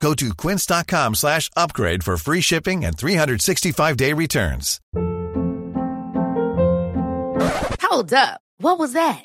Go to quince.com slash upgrade for free shipping and 365-day returns. Hold up. What was that?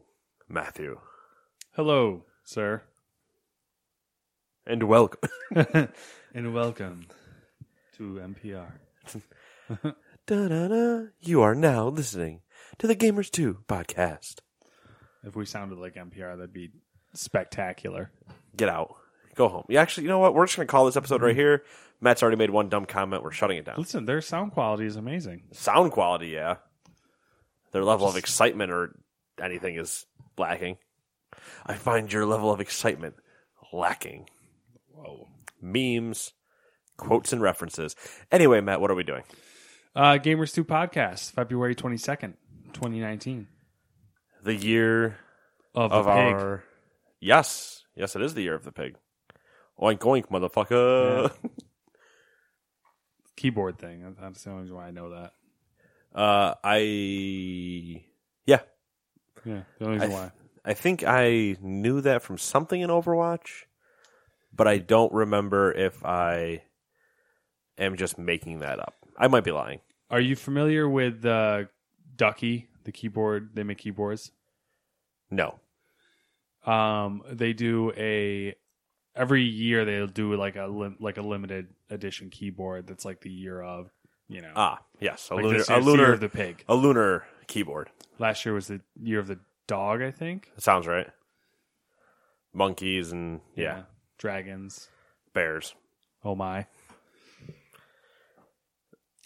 Matthew, Hello, sir, and welcome. and welcome to NPR. Da-da-da. You are now listening to the Gamers 2 podcast. If we sounded like NPR, that'd be spectacular. Get out. Go home. You actually, you know what? We're just going to call this episode right mm-hmm. here. Matt's already made one dumb comment. We're shutting it down. Listen, their sound quality is amazing. Sound quality, yeah. Their level of excitement or anything is lacking. I find your level of excitement lacking. Whoa. Memes, quotes, and references. Anyway, Matt, what are we doing? Uh, Gamers 2 podcast, February 22nd, 2019. The year Of, of the pig. our yes, yes, it is the year of the pig. Oink oink, motherfucker. keyboard thing. That's the only reason why I know that. Uh, I yeah, Yeah, the only reason I- why. I think I knew that from something in Overwatch, but I don't remember if I am just making that up. I might be lying. Are you familiar with uh, Ducky, the keyboard? They make keyboards. No. Um, they do a every year they'll do like a lim- like a limited edition keyboard that's like the year of you know Ah, yes, a like lunar, this a year's year lunar, of the pig. a lunar keyboard. Last year was the year of the dog, I think. That sounds right. Monkeys and yeah, dragons. bears. Oh my!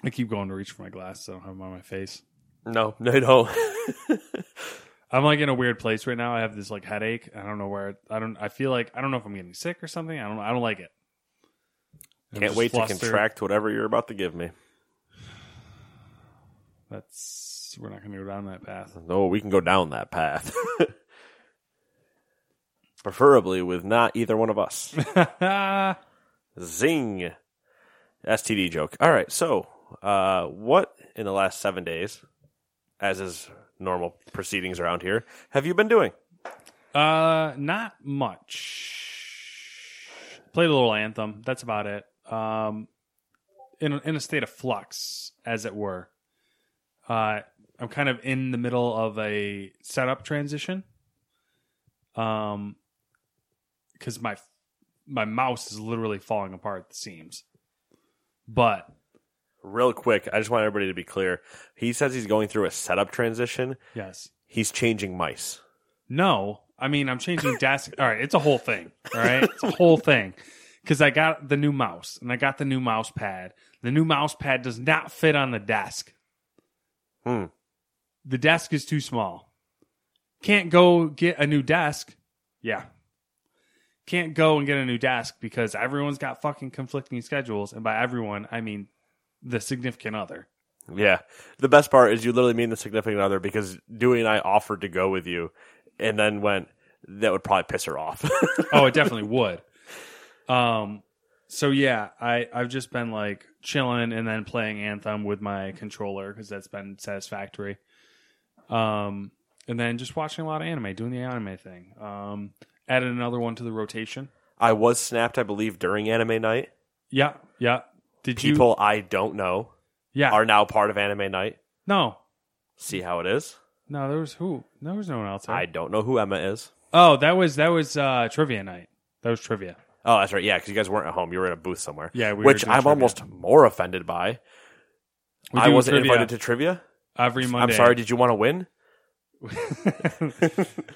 I keep going to reach for my glasses. I don't have them on my face. No, no, no. I'm like in a weird place right now. I have this like headache. I don't know where. I don't. I feel like I don't know if I'm getting sick or something. I don't. I don't like it. I'm Can't wait flustered. to contract whatever you're about to give me. That's we're not going to go down that path. No, we can go down that path. Preferably with not either one of us. Zing. STD joke. All right. So, uh, what in the last seven days, as is normal proceedings around here, have you been doing? Uh, not much. Played a little anthem. That's about it. Um, in a, in a state of flux, as it were. Uh, I'm kind of in the middle of a setup transition. Um, because my my mouse is literally falling apart at the seams. But Real quick, I just want everybody to be clear. He says he's going through a setup transition. yes, He's changing mice. No, I mean I'm changing desk. all right, it's a whole thing. All right, it's a whole thing because I got the new mouse and I got the new mouse pad. The new mouse pad does not fit on the desk. Hmm. The desk is too small. Can't go get a new desk. Yeah. Can't go and get a new desk because everyone's got fucking conflicting schedules, and by everyone I mean the significant other. Yeah. The best part is you literally mean the significant other because Dewey and I offered to go with you and then went, that would probably piss her off. oh, it definitely would. Um, so yeah, I I've just been like chilling and then playing Anthem with my controller because that's been satisfactory. Um, and then just watching a lot of anime, doing the anime thing. Um, added another one to the rotation. I was snapped, I believe, during anime night. Yeah, yeah. Did you? People I don't know Yeah. are now part of anime night. no, See how it is? no. There was who? There was no one else. There. I don't know who Emma is. oh, that was that was uh, trivia night. That was trivia. Oh, that's right. Yeah, because you guys weren't at home. You were in a booth somewhere. Yeah, we were which I'm trivia. almost more offended by. I wasn't trivia invited to trivia. Every Monday. I'm sorry. Did you want to win?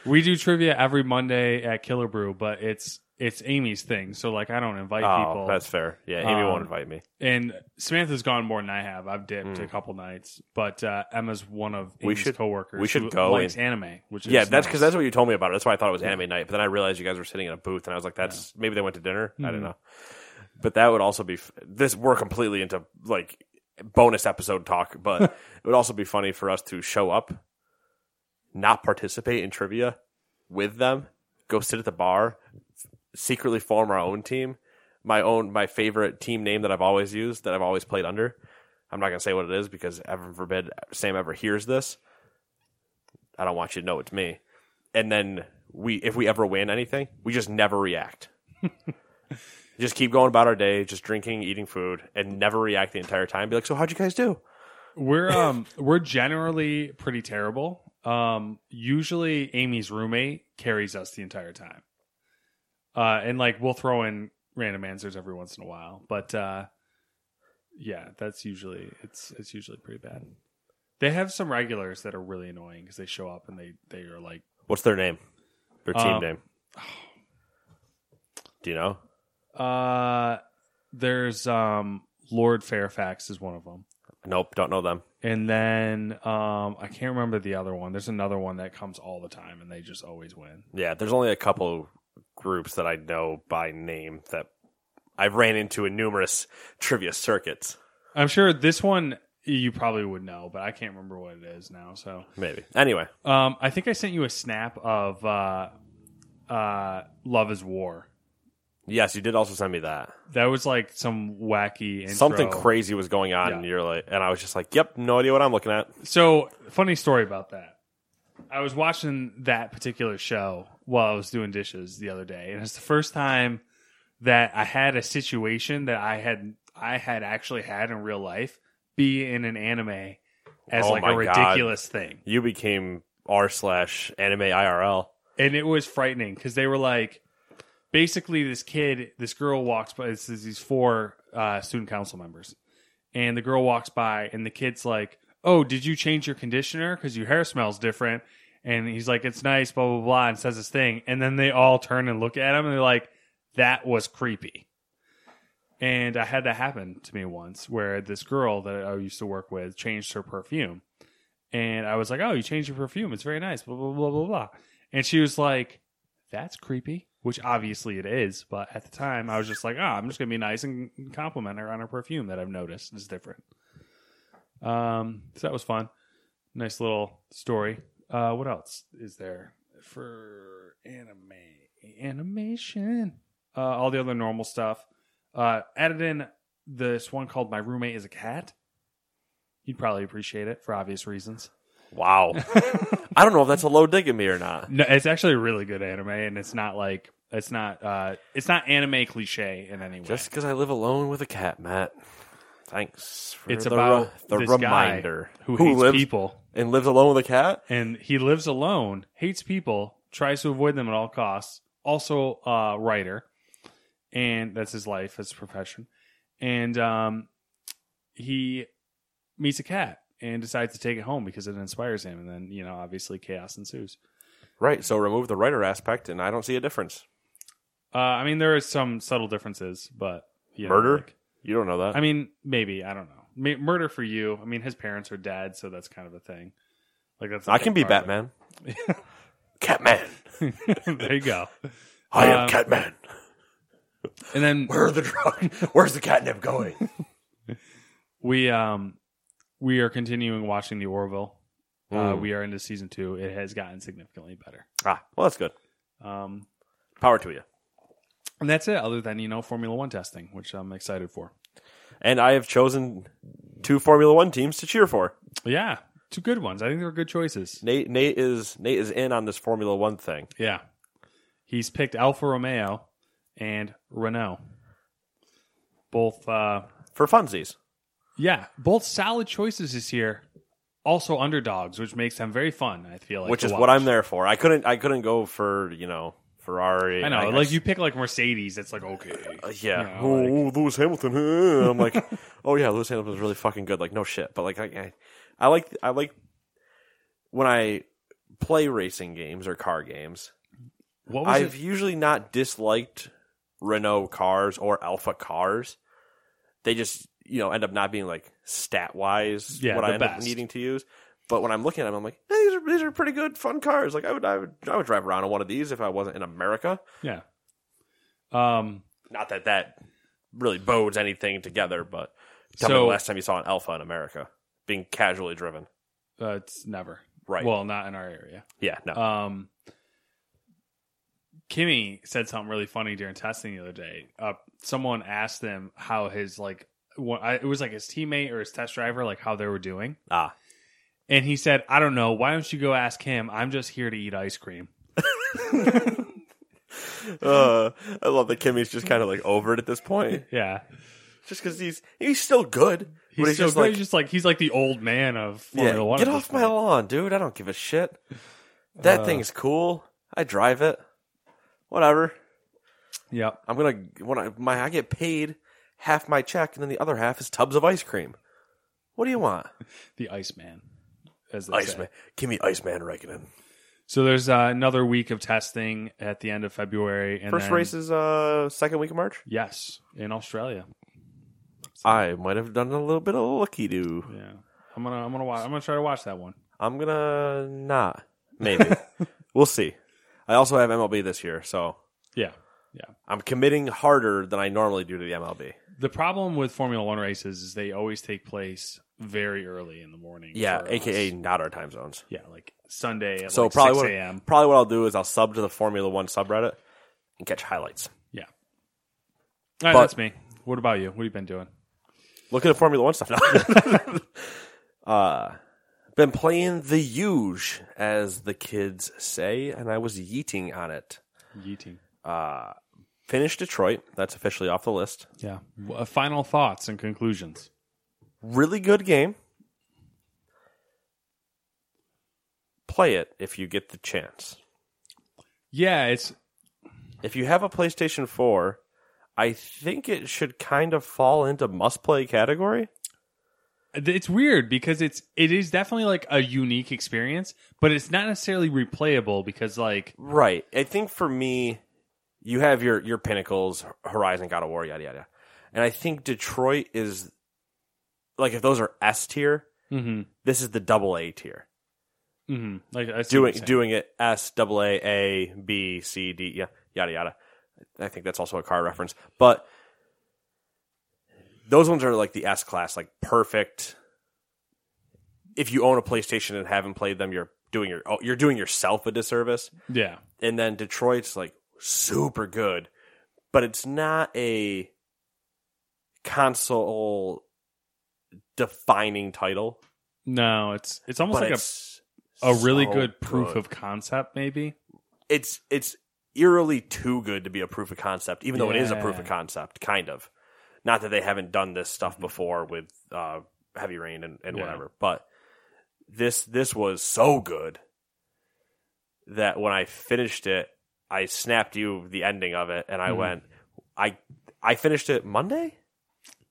we do trivia every Monday at Killer Brew, but it's it's Amy's thing. So like I don't invite Oh, people. that's fair. Yeah, Amy Um, won't invite me. and Samantha's gone more than I have. I've dipped a couple nights, but uh, Emma's one of Hmm. We should- coworkers. we should who go likes and- anime, which is Yeah, that's because nice. that's what you told me about it. That's why I thought it was anime night. But then I realized you guys were sitting in a booth, and I was like, "That's maybe they went to dinner." I Mm-hmm. don't know. But that would also be f- this. We're completely into like bonus episode talk, but it would also be funny for us to show up, not participate in trivia with them, go sit at the bar, secretly form our own team. My own, my favorite team name that I've always used, that I've always played under. I'm not gonna say what it is because heaven forbid Sam ever hears this. I don't want you to know it's me. And then we, if we ever win anything, we just never react. just keep going about our day, just drinking, eating food, and never react the entire time. Be like, so how'd you guys do? We're um we're generally pretty terrible. Um usually Amy's roommate carries us the entire time. Uh and like we'll throw in random answers every once in a while, but uh yeah, that's usually it's it's usually pretty bad. They have some regulars that are really annoying because they show up and they they are like What's their name? Their team Um, name? Do you know? Uh there's um Lord Fairfax is one of them. Nope, don't know them. And then um I can't remember the other one. There's another one that comes all the time and they just always win. Yeah, there's only a couple groups that I know by name that I've ran into in numerous trivia circuits. I'm sure this one you probably would know, but I can't remember what it is now. So, Maybe. Anyway, um, I think I sent you a snap of uh, uh, "Love Is War." Yes, you did also send me that. That was like some wacky intro. Something crazy was going on, Yeah. and you're like, and I was just like, "Yep, no idea what I'm looking at." So, funny story about that. I was watching that particular show while I was doing dishes the other day, and it's the first time that I had a situation that I had I had actually had in real life be in an anime as Oh like my a God. ridiculous thing. You became r slash anime IRL. and it was frightening because they were like, basically, this kid, this girl walks by. It's these four uh, student council members, and the girl walks by, and the kid's like, "Oh, did you change your conditioner? Because your hair smells different." And he's like, "It's nice," blah blah blah, and says this thing, and then they all turn and look at him, and they're like, "That was creepy." And I had that happen to me once, where this girl that I used to work with changed her perfume, and I was like, "Oh, you changed your perfume? It's very nice." Blah blah blah blah blah. And she was like, "That's creepy," which obviously it is. But at the time, I was just like, "Oh, I'm just gonna be nice and compliment her on her perfume that I've noticed is different." Um, so that was fun. Nice little story. Uh, what else is there for anime animation? Uh, all the other normal stuff. Uh, added in this one called "My Roommate Is a Cat." You'd probably appreciate it for obvious reasons. Wow. I don't know if that's a low dig at me or not. No, it's actually a really good anime, and it's not like it's not uh, it's not anime cliche in any way. Just because I live alone with a cat, Matt. Thanks for it's the, about the this reminder. guy who, hates lives people, and lives alone with a cat? and he lives alone, hates people, tries to avoid them at all costs. Also, a writer, and that's his life, his profession. And um, he meets a cat and decides to take it home because it inspires him. And then, you know, obviously, chaos ensues. Right. So remove the writer aspect, and I don't see a difference. Uh, I mean, there is some subtle differences, but you know, Murder? like- You don't know that. I mean, maybe I don't know. Ma- Murder for you. I mean, his parents are dead, so that's kind of a thing. Like that's. I can be Batman. Catman. there you go. I am Um, Catman. And then Where are the drug? Where's the catnip going? we um we are continuing watching the Orville. Uh, Mm. we are into season two. It has gotten significantly better. ah, well, that's good. Um, Power to you. and that's it. Other than you know Formula One testing, which I'm excited for. And I have chosen two Formula One teams to cheer for. Yeah, two good ones. I think they're good choices. Nate, Nate is Nate is in on this Formula One thing. Yeah, he's picked Alfa Romeo and Renault. Both uh, for funsies. Yeah, both solid choices this year. Also underdogs, which makes them very fun. I feel like, which is watch. what I'm there for. I couldn't I couldn't go for you know Ferrari. I know, I- like you pick like Mercedes, it's like okay, Uh, yeah. You know, like- oh, Lewis Hamilton. I'm like, oh yeah, Lewis Hamilton's really fucking good. Like no shit, but like I, I, I like I like when I play racing games or car games. what was I've it? usually not disliked Renault cars or Alfa cars. They just you know end up not being like stat wise Yeah, what I end up needing to use. But when I'm looking at them, I'm like, hey, these are these are pretty good, fun cars. Like I would I would I would drive around in one of these if I wasn't in America. Yeah. Um. Not that that really bodes anything together, but tell me the last time you saw an Alfa in America being casually driven. Uh, it's never Right. Well, not in our area. Yeah, no. Um, Kimi said something really funny during testing the other day. Uh, someone asked him how his like, what, I, it was like his teammate or his test driver, like how they were doing, ah. and he said, "I don't know. Why don't you go ask him? I'm just here to eat ice cream." Uh, I love that Kimi's just kind of like over it at this point. Yeah, Just because he's he's still good. he's, but he's so just good. like, He's just like he's like the old man of Formula yeah, One. get off my point. lawn, dude. I don't give a shit. That Uh, thing's cool. I drive it. Whatever. Yeah. I'm gonna when I my I get paid half my check, and then the other half is tubs of ice cream. What do you want? The Iceman, as they say. Give me Iceman Raikkonen. So there's uh, another week of testing at the end of February, and First then- race is uh second week of March. Yes, in Australia. I might have done a little bit of lucky do. Yeah, I'm gonna I'm gonna watch. I'm gonna try to watch that one. I'm gonna not. Maybe we'll see. I also have MLB this year, so Yeah, yeah. I'm committing harder than I normally do to the MLB. The problem with Formula One races is they always take place very early in the morning. Yeah, for us. aka not our time zones. yeah, like Sunday at So like probably 6 what, a.m. probably what I'll do is I'll sub to the Formula One subreddit and catch highlights. Yeah. All right, But- that's me. What about you? What have you been doing? Looking at Formula One stuff now. uh, been playing the huge, as the kids say, and I was yeeting on it. Yeeting. Uh, finished Detroit. That's officially off the list. Yeah. Uh, final thoughts and conclusions. Really good game. Play it if you get the chance. Yeah, it's If you have a PlayStation 4, I think it should kind of fall into must play category. it's weird because it's it is definitely like a unique experience, but it's not necessarily replayable because like Right. I think for me, you have your your pinnacles, Horizon, God of War, yada yada, and I think Detroit is like if those are S tier, mhm, this is the double A tier. mhm, like I Doing doing it S double A A B C D yeah yada yada. I think that's also a car reference, but those ones are like the S class, like perfect. If you own a PlayStation and haven't played them, you're doing your oh, you're doing yourself a disservice. yeah, and then Detroit's like super good, but it's not a console defining title. no, it's it's almost like a it's a really so good proof good. of concept, maybe. it's it's eerily too good to be a proof of concept, even though it is a proof of concept, kind of. Not that they haven't done this stuff before with uh, Heavy Rain and, and Yeah. whatever, but this this was so good that when I finished it, I snapped you the ending of it, and I Mhm. went, I I finished it Monday.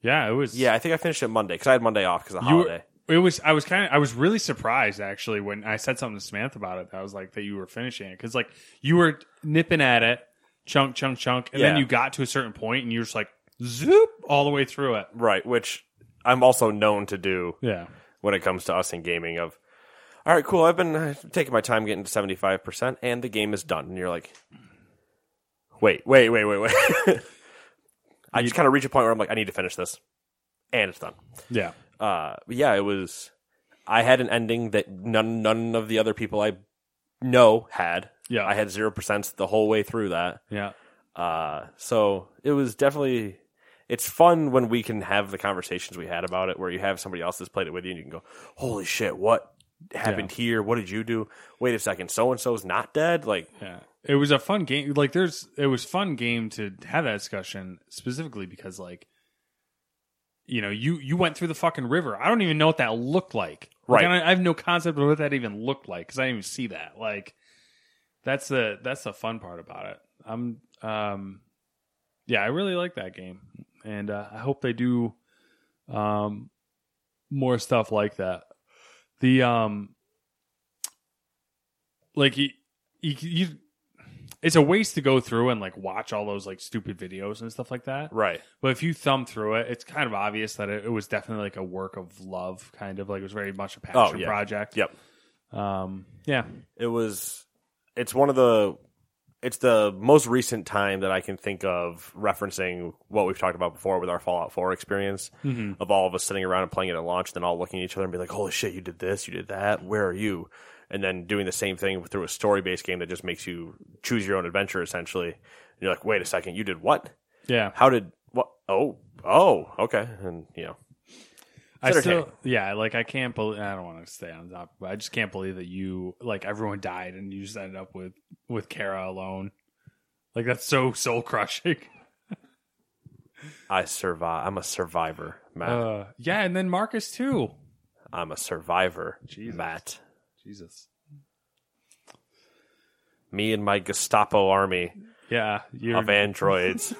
Yeah, it was. Yeah, I think I finished it Monday because I had Monday off because of the you. holiday. It was. I was kind of. I was really surprised actually when I said something to Samantha about it. I was like that you were finishing it because like you were nipping at it, chunk, chunk, chunk, and then you got to a certain point and you're just like zoop all the way through it. Right, which I'm also known to do Yeah. when it comes to us in gaming of all right cool. I've been uh, taking my time getting to 75% and the game is done. And you're like wait wait wait wait wait. I just kind of reach a point where i'm like i need to finish this. And it's done. Yeah. uh yeah it was i had an ending that none none of the other people i know had. Yeah. i had 0% the whole way through that. Yeah. uh, so it was definitely it's fun when we can have the conversations we had about it, where you have somebody else that's played it with you, and you can go, "Holy shit, what happened here? What did you do? Wait a second, so and so's not dead." Like, Yeah. It was a fun game. Like there's it was fun game to have that discussion specifically because like you know, you you went through the fucking river. I don't even know what that looked like. Like, Right. I, I have no concept of what that even looked like cuz I didn't even see that. Like that's the that's the fun part about it. I'm um yeah, I really like that game. And uh, I hope they do um more stuff like that. The um like you, you, you it's a waste to go through and like watch all those like stupid videos and stuff like that. Right. But if you thumb through it, it's kind of obvious that it, it was definitely like a work of love, kind of like it was very much a passion Oh, yeah. project. Yep. Um, yeah. It was. It's one of the. It's the most recent time that I can think of referencing what we've talked about before with our Fallout 4 experience mm-hmm. of all of us sitting around and playing it at launch, then all looking at each other and be like, "Holy shit, you did this, you did that. Where are you?" And then doing the same thing through a story-based game that just makes you choose your own adventure. Essentially, and you're like, "Wait a second, you did what? Yeah. How did what? Oh, oh, okay." And you know, I still, yeah, like I can't believe I don't want to stay on top, but I just can't believe that you like everyone died and you just ended up with with Kara alone. Like that's so soul crushing. I survive. I'm a survivor, Matt. Uh, yeah, and then Marcus too. I'm a survivor, Jesus. Matt. Jesus. Me and my Gestapo army Yeah, you're of androids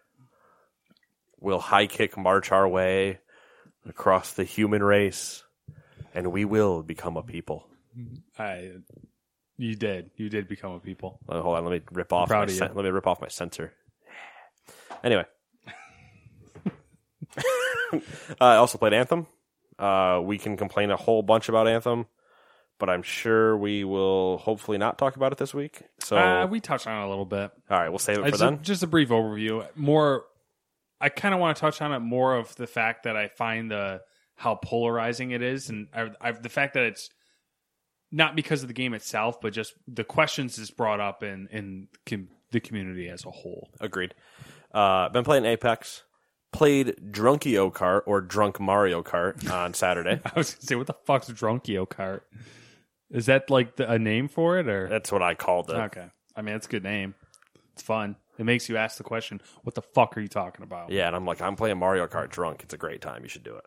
will high kick march our way across the human race, and we will become a people. I. You did. You did become a people. Uh, hold on, let me rip off. my sen- let me rip off my sensor. Anyway, uh, I also played Anthem. Uh, we can complain a whole bunch about Anthem, but I'm sure we will hopefully not talk about it this week. So, Uh, we touched on it a little bit. all right, we'll save it I for just, then. just a brief overview. More, I kind of want to touch on it more of the fact that I find the how polarizing it is, and I, I, the fact that it's not because of the game itself, but just the questions it's brought up in in com- the community as a whole. Agreed. Uh, been playing Apex. Played Drunkio Kart or Drunk Mario Kart on Saturday. I was gonna say, what the fuck's Drunkio Kart? Is that like the, a name for it, or That's what I called it. okay? I mean, it's a good name. It's fun. It makes you ask the question, "What the fuck are you talking about?" Yeah, and I'm like, I'm playing Mario Kart drunk. It's a great time. You should do it.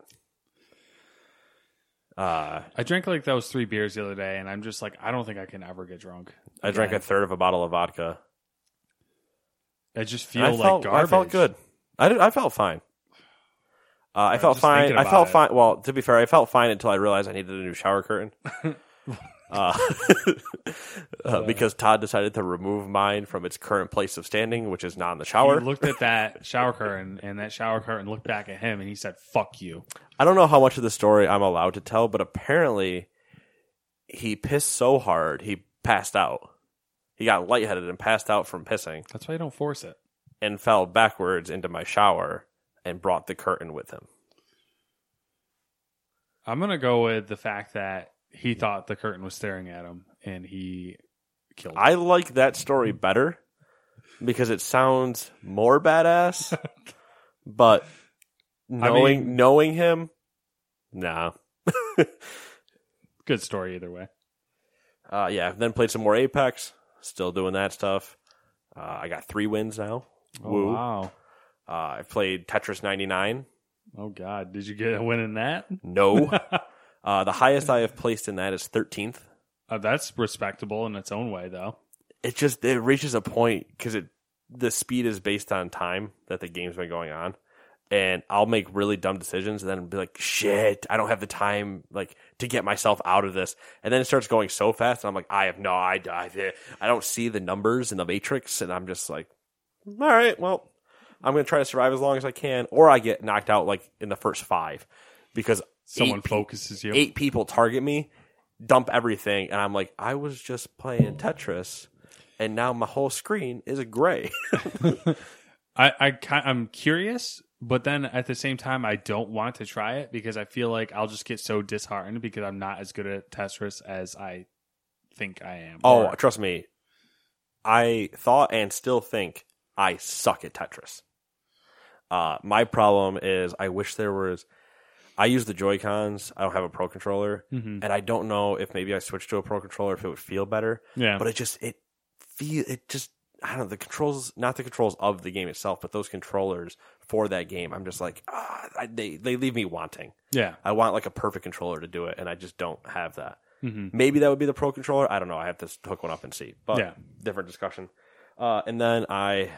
Uh, I drank like those three beers the other day, and I'm just like, I don't think I can ever get drunk. I drank a third of a bottle of vodka. I just feel I like felt, garbage. I felt good. I did, I felt fine. Uh, I felt fine. I felt it. fine. Well, to be fair, I felt fine until I realized I needed a new shower curtain. uh, uh, because Todd decided to remove mine from its current place of standing, which is not in the He shower. looked at that shower curtain, and that shower curtain looked back at him, and he said, "Fuck you." I don't know how much of the story I'm allowed to tell, but apparently he pissed so hard he passed out. He got lightheaded and passed out from pissing That's why you don't force it. and fell backwards into my shower and brought the curtain with him. I'm gonna go with the fact that he thought the curtain was staring at him, and he killed. It. I like that story better because it sounds more badass, but knowing mean- knowing him, nah. Good story either way. Uh, yeah, then played some more Apex. Still doing that stuff. Uh, I got three wins now. Oh Woo. wow! Uh, I played Tetris 99. Oh god, did you get a win in that? No. uh, the highest I have placed in that is 13th. Uh, that's respectable in its own way, though. It just it reaches a point because it the speed is based on time that the game's been going on, and I'll make really dumb decisions and then be like, "Shit, I don't have the time like to get myself out of this." And then it starts going so fast, and I'm like, "I have no, idea. I, I don't see the numbers in the matrix," and I'm just like, "All right, well, I'm gonna try to survive as long as I can, or I get knocked out like in the first five because Someone eight focuses you. eight people target me, dump everything, and I'm like, I was just playing Tetris, and now my whole screen is a gray. I, I I'm curious, but then at the same time, I don't want to try it because I feel like I'll just get so disheartened because I'm not as good at Tetris as I think I am. oh, Or- trust me, I thought and still think I suck at Tetris. Uh, my problem is I wish there was. I use the Joy Cons. I don't have a Pro controller, Mhm. and I don't know if maybe I switched to a Pro controller if it would feel better. yeah, but it just it feel it just I don't know the controls, not the controls of the game itself, but those controllers for that game. I'm just like ah, I, they they leave me wanting. yeah, I want like a perfect controller to do it, and I just don't have that. Mhm. Maybe that would be the pro controller. I don't know. I have to hook one up and see. But Yeah. different discussion. Uh, and then I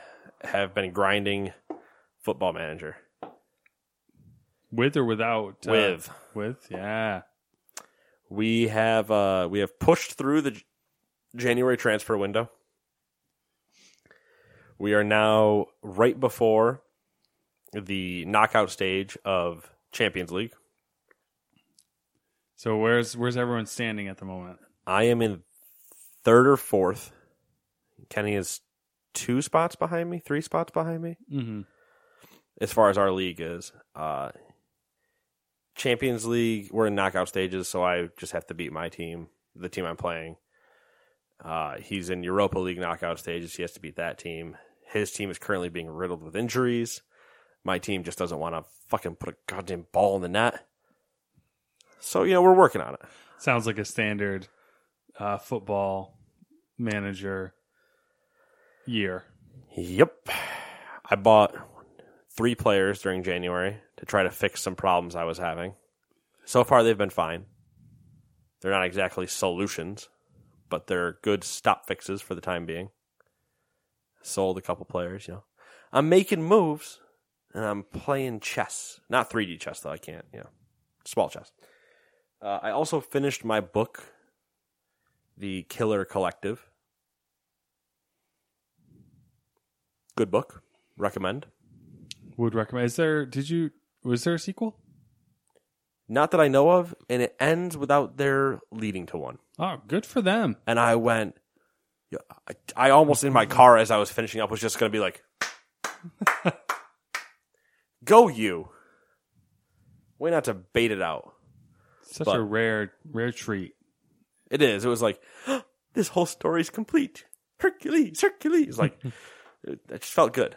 have been grinding Football Manager With or without? uh, with. with, yeah. We have uh, we have pushed through the J- January transfer window. We are now right before the knockout stage of Champions League. So where's where's everyone standing at the moment? I am in third or fourth. Kenny is two spots behind me, three spots behind me, Mm-hmm. as far as our league is. Uh, Champions League, we're in knockout stages, so I just have to beat my team, the team I'm playing. Uh, he's in Europa League knockout stages. He has to beat that team. His team is currently being riddled with injuries. My team just doesn't want to fucking put a goddamn ball in the net. So, you know, we're working on it. Sounds like a standard uh, football manager year. Yep. I bought three players during January to try to fix some problems I was having. So far, they've been fine. They're not exactly solutions, but they're good stop fixes for the time being. Sold a couple players, you know. I'm making moves and I'm playing chess. Not 3D chess, though. I can't, you know, small chess. Uh, I also finished my book, The Killer Collective. Good book. Recommend. Would recommend. Is there? Did you? Was there a sequel? Not that I know of, and it ends without their leading to one. Oh, good for them. And I went, yeah, I, I almost in my car as I was finishing up was just going to be like, go you. Way not to bait it out. Such But- a rare, rare treat. It is. It was like, this whole story's complete. Hercules, Hercules. Like, it, it just felt good.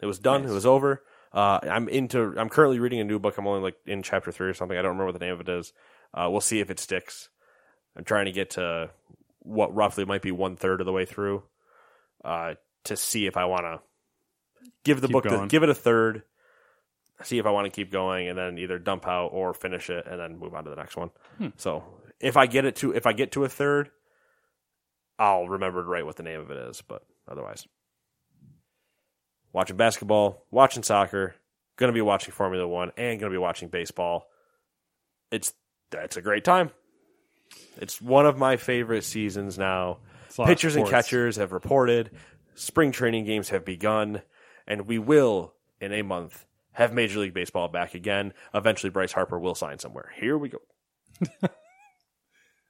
It was done. It was over. Uh, I'm into. I'm currently reading a new book. I'm only like in chapter three or something. I don't remember what the name of it is. Uh, we'll see if it sticks. I'm trying to get to what roughly might be one third of the way through, uh, to see if I want to give the Keep book, the, give it a third, see if I want to keep going, and then either dump out or finish it, and then move on to the next one. So if I get it to if I get to a third, I'll remember to write what the name of it is. But otherwise, watching basketball, watching soccer, going to be watching Formula One, and going to be watching baseball. It's that's a great time. It's one of my favorite seasons now. It's a lot of Pitchers and catchers have reported. Spring training games have begun, and we will in a month have Major League Baseball back again. Eventually, Bryce Harper will sign somewhere. Here we go.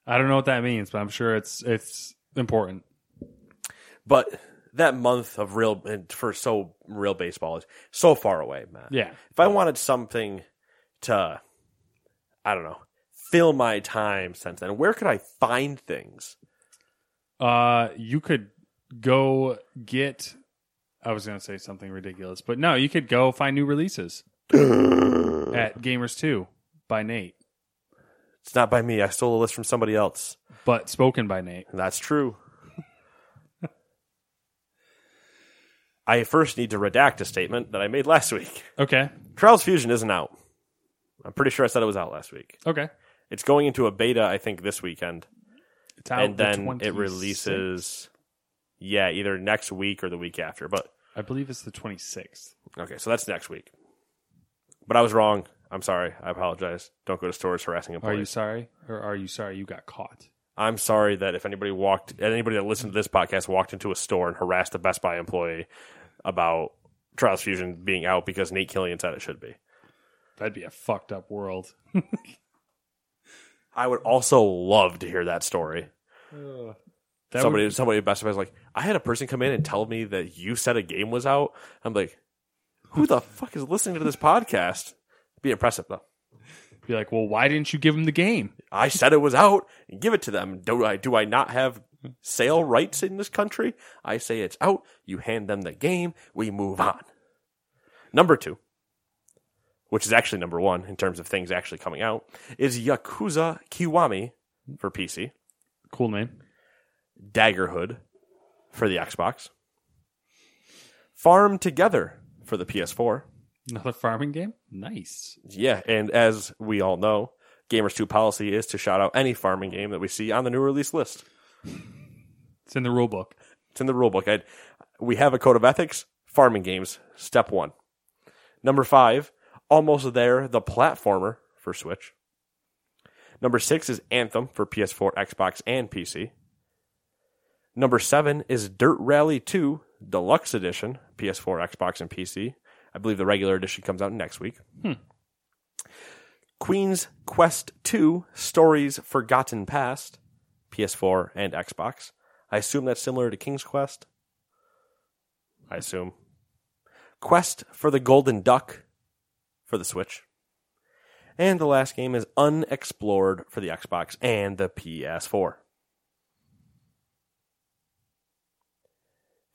I don't know what that means, but I'm sure it's it's important. But that month of real and for so real baseball is so far away, Matt. Yeah. If I wanted something to, I don't know, fill my time since then, where could I find things? Uh, you could go get. I was going to say something ridiculous, but no, you could go find new releases at Gamers Two by Nate, It's not by me. I stole a list from somebody else. but spoken by Nate. That's true. I first need to redact a statement that I made last week. Okay. Trials Fusion isn't out. I'm pretty sure I said it was out last week. Okay. It's going into a beta, I think, this weekend. It's out and the then it releases yeah either next week or the week after but I believe it's the 26th. okay so that's next week but i was wrong i'm sorry i apologize don't go to stores harassing employees. Are you sorry, or are you sorry you got caught? i'm sorry that if anybody walked anybody that listened to this podcast walked into a store and harassed a best buy employee about trials fusion being out because nate killian said it should be That'd be a fucked up world. i would also love to hear that story That somebody would- somebody at best buy like i had a person come in and tell me that you said a game was out i'm like who the fuck is listening to this podcast be impressive though be like, well, why didn't you give him the game? I said it was out. Give it to them. Do I do I not have sale rights in this country? I say it's out. You hand them the game. We move on. Number two, which is actually number one in terms of things actually coming out, is Yakuza Kiwami for PC, Cool name. Daggerhood for the Xbox, Farm Together for the PS4. Another farming game. Nice. Yeah, and as we all know, Gamers 2 policy is to shout out any farming game that we see on the new release list. It's in the rule book. It's in the rule book. I, we have a code of ethics. Farming games, step one. Number five, almost there, the platformer for Switch. Number six is Anthem for PS4, Xbox, and PC. Number seven is Dirt Rally 2 Deluxe Edition, PS4, Xbox, and PC. I believe the regular edition comes out next week. Hmm. Queen's Quest 2 Stories Forgotten Past, PS4 and Xbox. I assume that's similar to King's Quest. I assume. Quest for the Golden Duck for the Switch. And the last game is Unexplored for the Xbox and the PS4.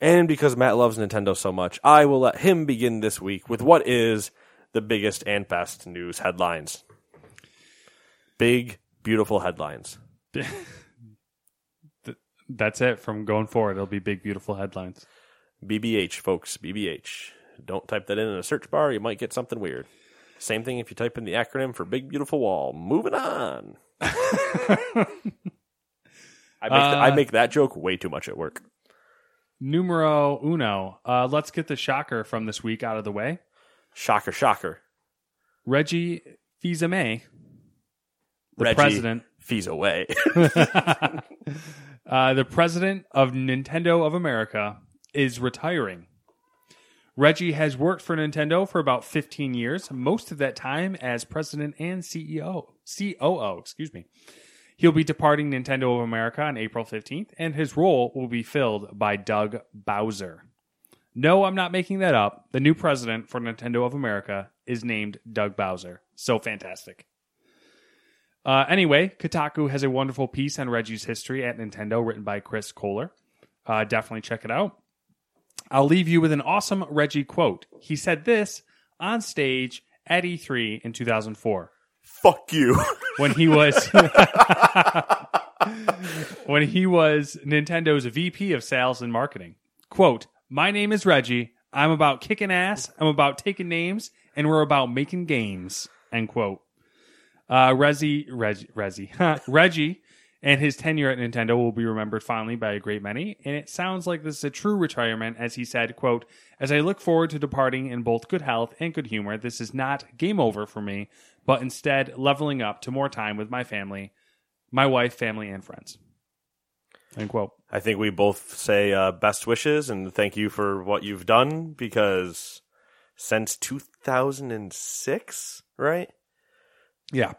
And because Matt loves Nintendo so much, I will let him begin this week with what is the biggest and best news headlines. Big, beautiful headlines. That's it from going forward. It'll be big, beautiful headlines. BBH, folks, BBH. Don't type that in in a search bar, you might get something weird. Same thing if you type in the acronym for Big Beautiful Wall. Moving on. I, make I Uh, make that joke way too much at work. Numero uno. Uh, let's get the shocker from this week out of the way. Shocker, shocker. Reggie Fils-Aimé, the Reggie president, fees away. uh, the president of Nintendo of America, is retiring. Reggie has worked for Nintendo for about 15 years, most of that time as president and CEO, COO, excuse me. He'll be departing Nintendo of America on April 15th, and his role will be filled by Doug Bowser. No, I'm not making that up. The new president for Nintendo of America is named Doug Bowser. So fantastic. Uh, anyway, Kotaku has a wonderful piece on Reggie's history at Nintendo written by Chris Kohler. Uh, definitely check it out. I'll leave you with an awesome Reggie quote. He said this on stage at E3 in 2004 Fuck you. when he was when he was Nintendo's VP of Sales and Marketing. Quote, "My name is Reggie. I'm about kicking ass. I'm about taking names, and we're about making games." End quote. Uh, Rezi, Reg, Rezi, Reggie, and his tenure at Nintendo will be remembered fondly by a great many. And it sounds like this is a true retirement, as he said, "quote As I look forward to departing in both good health and good humor, this is not game over for me, but instead leveling up to more time with my family, my wife, family, and friends." End quote. I think we both say uh, best wishes and thank you for what you've done because since 2006, right? Yeah,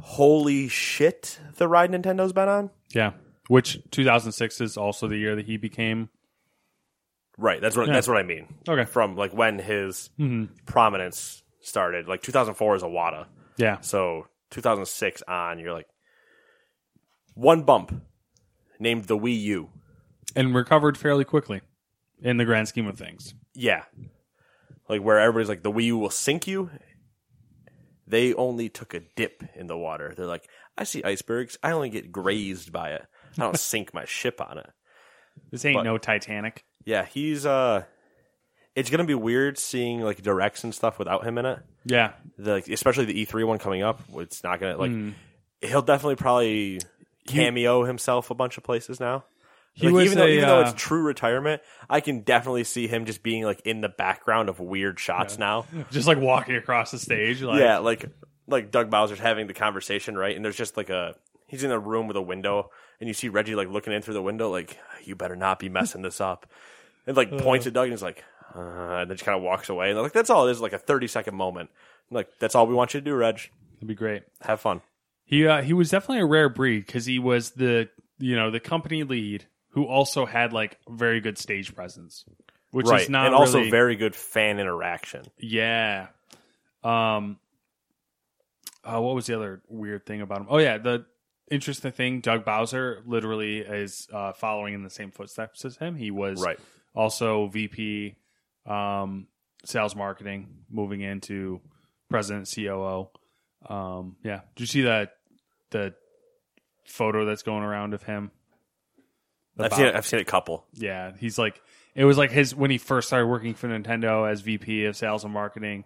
Holy shit, the ride Nintendo's been on. yeah. Which 2006 is also the year that he became. Right, that's what Yeah. that's what I mean. Okay. From like when his Mhm. prominence started. Like 2004 is Iwata. Yeah, So 2006 on, you're like one bump named the Wii U. and recovered fairly quickly in the grand scheme of things. Yeah. Like where everybody's like the Wii U will sink you. They only took a dip in the water. They're like, I see icebergs. I only get grazed by it. I don't sink my ship on it. This ain't But- no Titanic. Yeah, he's uh it's gonna be weird seeing like directs and stuff without him in it. Yeah, The like, especially the E3 one coming up. It's not gonna like Mm. he'll definitely probably cameo himself a bunch of places now. He Like, was even though a, even though uh, it's true retirement, I can definitely see him just being like in the background of weird shots now. just like walking across the stage. Like, yeah, like like Doug Bowser's having the conversation, right? And there's just like a he's in a room with a window, and you see Reggie like looking in through the window, like you better not be messing this up, and like points at Doug and is like, uh, and then just kind of walks away, and they're like that's all it is, like a thirty second moment. I'm like that's all we want you to do, Reg. it'd be great. Have fun. He uh, he was definitely a rare breed because he was the you know the company lead who also had like very good stage presence, which right, is not and also very good fan interaction. Yeah. Um. Uh, what was the other weird thing about him? Oh yeah, the interesting thing. Doug Bowser literally is uh, following in the same footsteps as him. He was Right. also VP, um, sales marketing, moving into president COO. Um, yeah. Did you see that the photo that's going around of him? I've seen it, I've seen a couple. yeah, he's like it was like his when he first started working for Nintendo as VP of sales and marketing.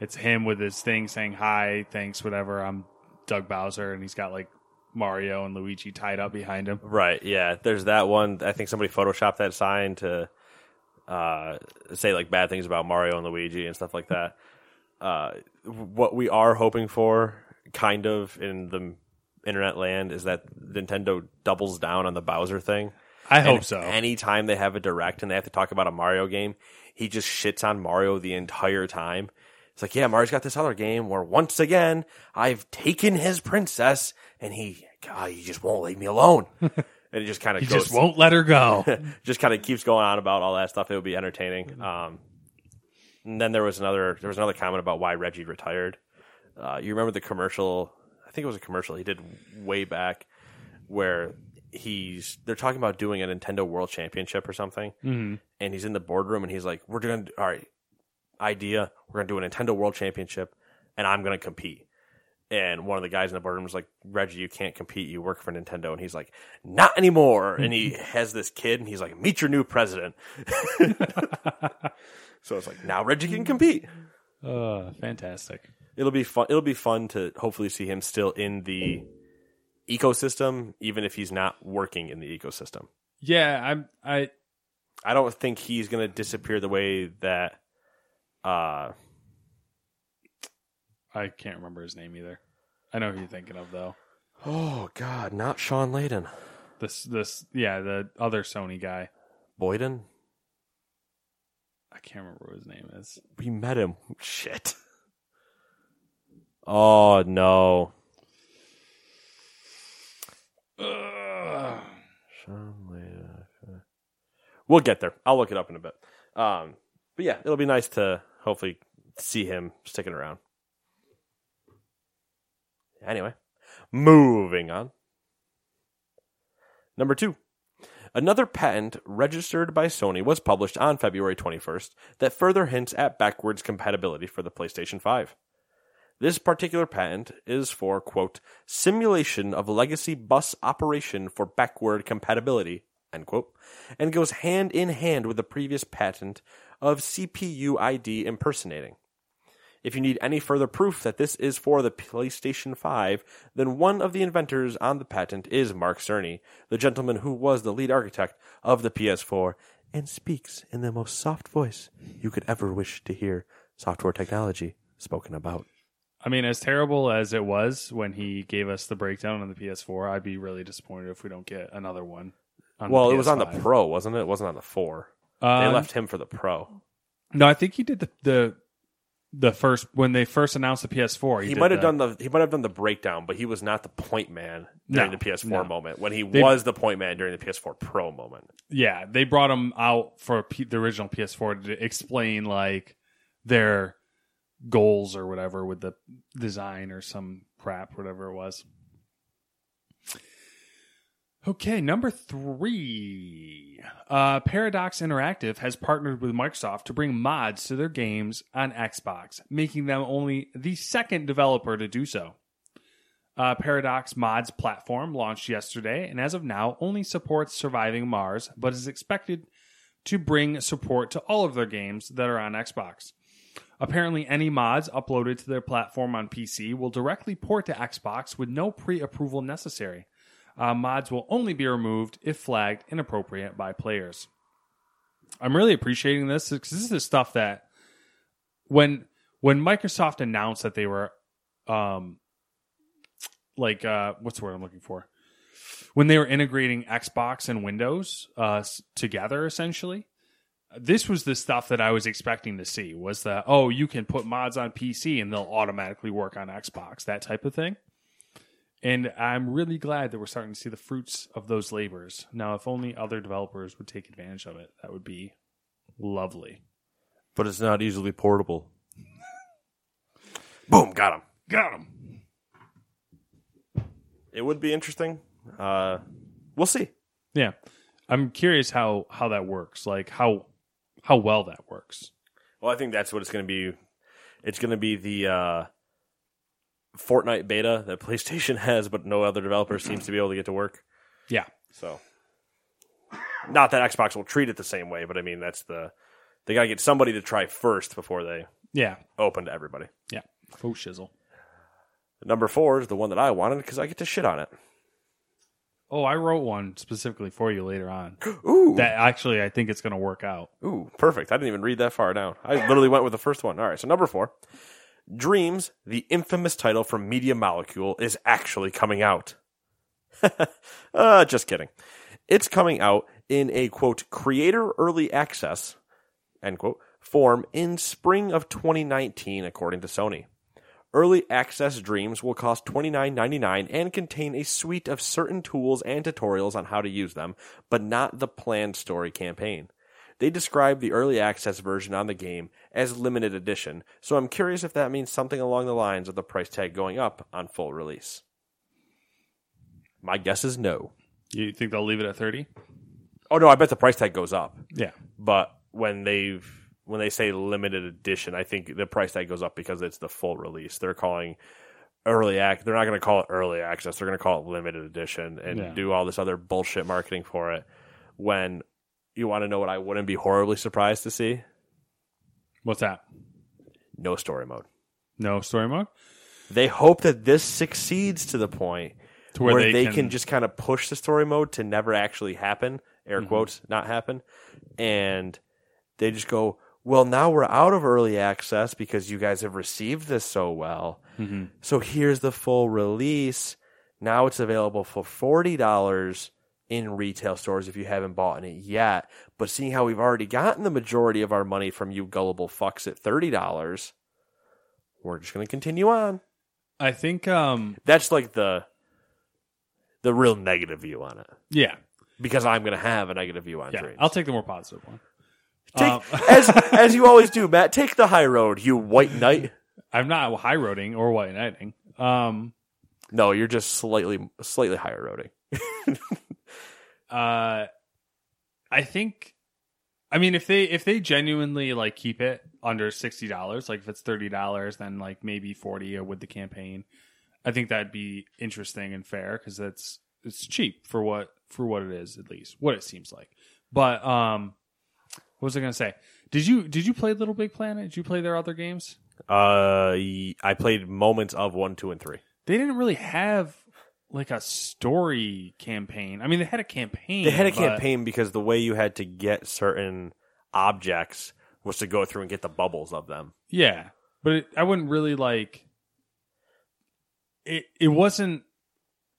It's him with his thing saying hi, thanks, whatever. I'm Doug Bowser, and he's got like Mario and Luigi tied up behind him. Right. Yeah. There's that one. I think somebody photoshopped that sign to uh, say like bad things about Mario and Luigi and stuff like that. Uh, what we are hoping for, kind of in the internet land, is that Nintendo doubles down on the Bowser thing. I And hope so. Anytime they have a direct and they have to talk about a Mario game, he just shits on Mario the entire time. It's like, yeah, Mario's got this other game where once again I've taken his princess and he, God, he just won't leave me alone. and it just kind of just won't let her go. just kind of keeps going on about all that stuff. It would be entertaining. Um, and then there was another there was another comment about why Reggie retired. Uh, you remember the commercial? I think it was a commercial he did way back where he's they're talking about doing a Nintendo World Championship or something, Mhm. and he's in the boardroom and he's like, "We're doing all right, idea. We're gonna do a Nintendo World Championship, and I'm gonna compete." And one of the guys in the boardroom was like, Reggie, you can't compete. You work for Nintendo. And he's like, not anymore. and he has this kid and he's like, meet your new president. so it's like, now Reggie can compete. Uh, fantastic. It'll be fun. It'll be fun to hopefully see him still in the ecosystem, even if he's not working in the ecosystem. Yeah, I'm. I I don't think he's going to disappear the way that, uh, I can't remember his name either. I know who you're thinking of though. oh God, not Shawn Layden. This this yeah the other Sony guy. Boyden? I can't remember what his name is. We met him. Shit. Oh no. We'll get there. I'll look it up in a bit. Um, but yeah, it'll be nice to hopefully see him sticking around. Anyway, moving on. Number two. Another patent registered by Sony was published on February 21st that further hints at backwards compatibility for the PlayStation 5. This particular patent is for, quote, simulation of legacy bus operation for backward compatibility, end quote, and goes hand in hand with the previous patent of CPU ID impersonating. If you need any further proof that this is for the PlayStation 5, then one of the inventors on the patent is Mark Cerny, the gentleman who was the lead architect of the PS4 and speaks in the most soft voice you could ever wish to hear software technology spoken about. I mean, as terrible as it was when he gave us the breakdown on the PS4, I'd be really disappointed if we don't get another one. On Well, it was on the PS5. Pro, wasn't it? It wasn't on the 4. They Um, left him for the Pro. No, I think he did the the the first when they first announced the PS4. He, He did might have done the he might have done the breakdown, but he was not the point man during No, the PS4 no. moment when he They- was the point man during the PS4 Pro moment. Yeah, they brought him out for P- the original PS4 to explain like their goals or whatever with the design or some crap, whatever it was. Okay, number three. Uh, Paradox Interactive has partnered with Microsoft to bring mods to their games on Xbox, making them only the second developer to do so. Uh, Paradox Mods platform launched yesterday and as of now only supports Surviving Mars, but is expected to bring support to all of their games that are on Xbox. Apparently, any mods uploaded to their platform on PC will directly port to Xbox with no pre approval necessary. Uh, mods will only be removed if flagged inappropriate by players. I'm really appreciating this because this is stuff that when when Microsoft announced that they were um like uh what's the word I'm looking for when they were integrating Xbox and Windows uh together essentially this was the stuff that I was expecting to see was that oh you can put mods on PC and they'll automatically work on Xbox that type of thing and I'm really glad that we're starting to see the fruits of those labors now if only other developers would take advantage of it that would be lovely But it's not easily portable. Boom, got him. got him It would be interesting. Uh, we'll see. Yeah. I'm curious how how that works. Like how how well that works. Well, I think that's what it's going to be. It's going to be the uh, Fortnite beta that PlayStation has, but no other developer seems to be able to get to work. Yeah. So, not that Xbox will treat it the same way, but I mean that's the they got to get somebody to try first before they Yeah. open to everybody. Yeah. Faux shizzle. Number four is the one that I wanted because I get to shit on it. Oh, I wrote one specifically for you later on. Ooh, That actually, I think it's going to work out. ooh, perfect. I didn't even read that far down. I literally went with the first one. All right, so number four, Dreams, the infamous title from Media Molecule, is actually coming out. uh, just kidding. It's coming out in a quote creator early access end quote form in spring of 2019, according to Sony. Early access dreams will cost $29.99 and contain a suite of certain tools and tutorials on how to use them, but not the planned story campaign. They describe the early access version on the game as limited edition, so I'm curious if that means something along the lines of the price tag going up on full release. My guess is no. You think they'll leave it at 30? Oh no, I bet the price tag goes up. Yeah. But when they've when they say limited edition, I think the price tag goes up because it's the full release. They're calling early act. They're not going to call it early access. They're going to call it limited edition and Yeah. do all this other bullshit marketing for it. When you want to know what I wouldn't be horribly surprised to see? What's that? No story mode. No story mode? They hope that this succeeds to the point To where, where, they, can, just kind of push the story mode to never actually happen, air Mm-hmm. quotes, not happen. And they just go, well, now we're out of early access because you guys have received this so well. Mm-hmm. So here's the full release. Now it's available for $40 in retail stores if you haven't bought it yet. But seeing how we've already gotten the majority of our money from you gullible fucks at $30, we're just going to continue on. I think, um, That's like the the real negative view on it. yeah. Because I'm going to have a negative view on Yeah. dreams. I'll take the more positive one. Take, um, as as you always do, Matt. Take the high road, you white knight. I'm not high roading or white knighting. Um, No, you're just slightly slightly higher roading. uh, I think, I mean, if they if they genuinely like keep it under sixty dollars, like if it's thirty dollars, then like maybe forty with the campaign. I think that'd be interesting and fair because that's it's cheap for what for what it is at least what it seems like. But um, what was I gonna say? Did you did you play Little Big Planet? Did you play their other games? Uh, I played moments of one, two, and three. They didn't really have like a story campaign. I mean, they had a campaign. They had a but- campaign because the way you had to get certain objects was to go through and get the bubbles of them. Yeah, but it, I wouldn't really like. It it wasn't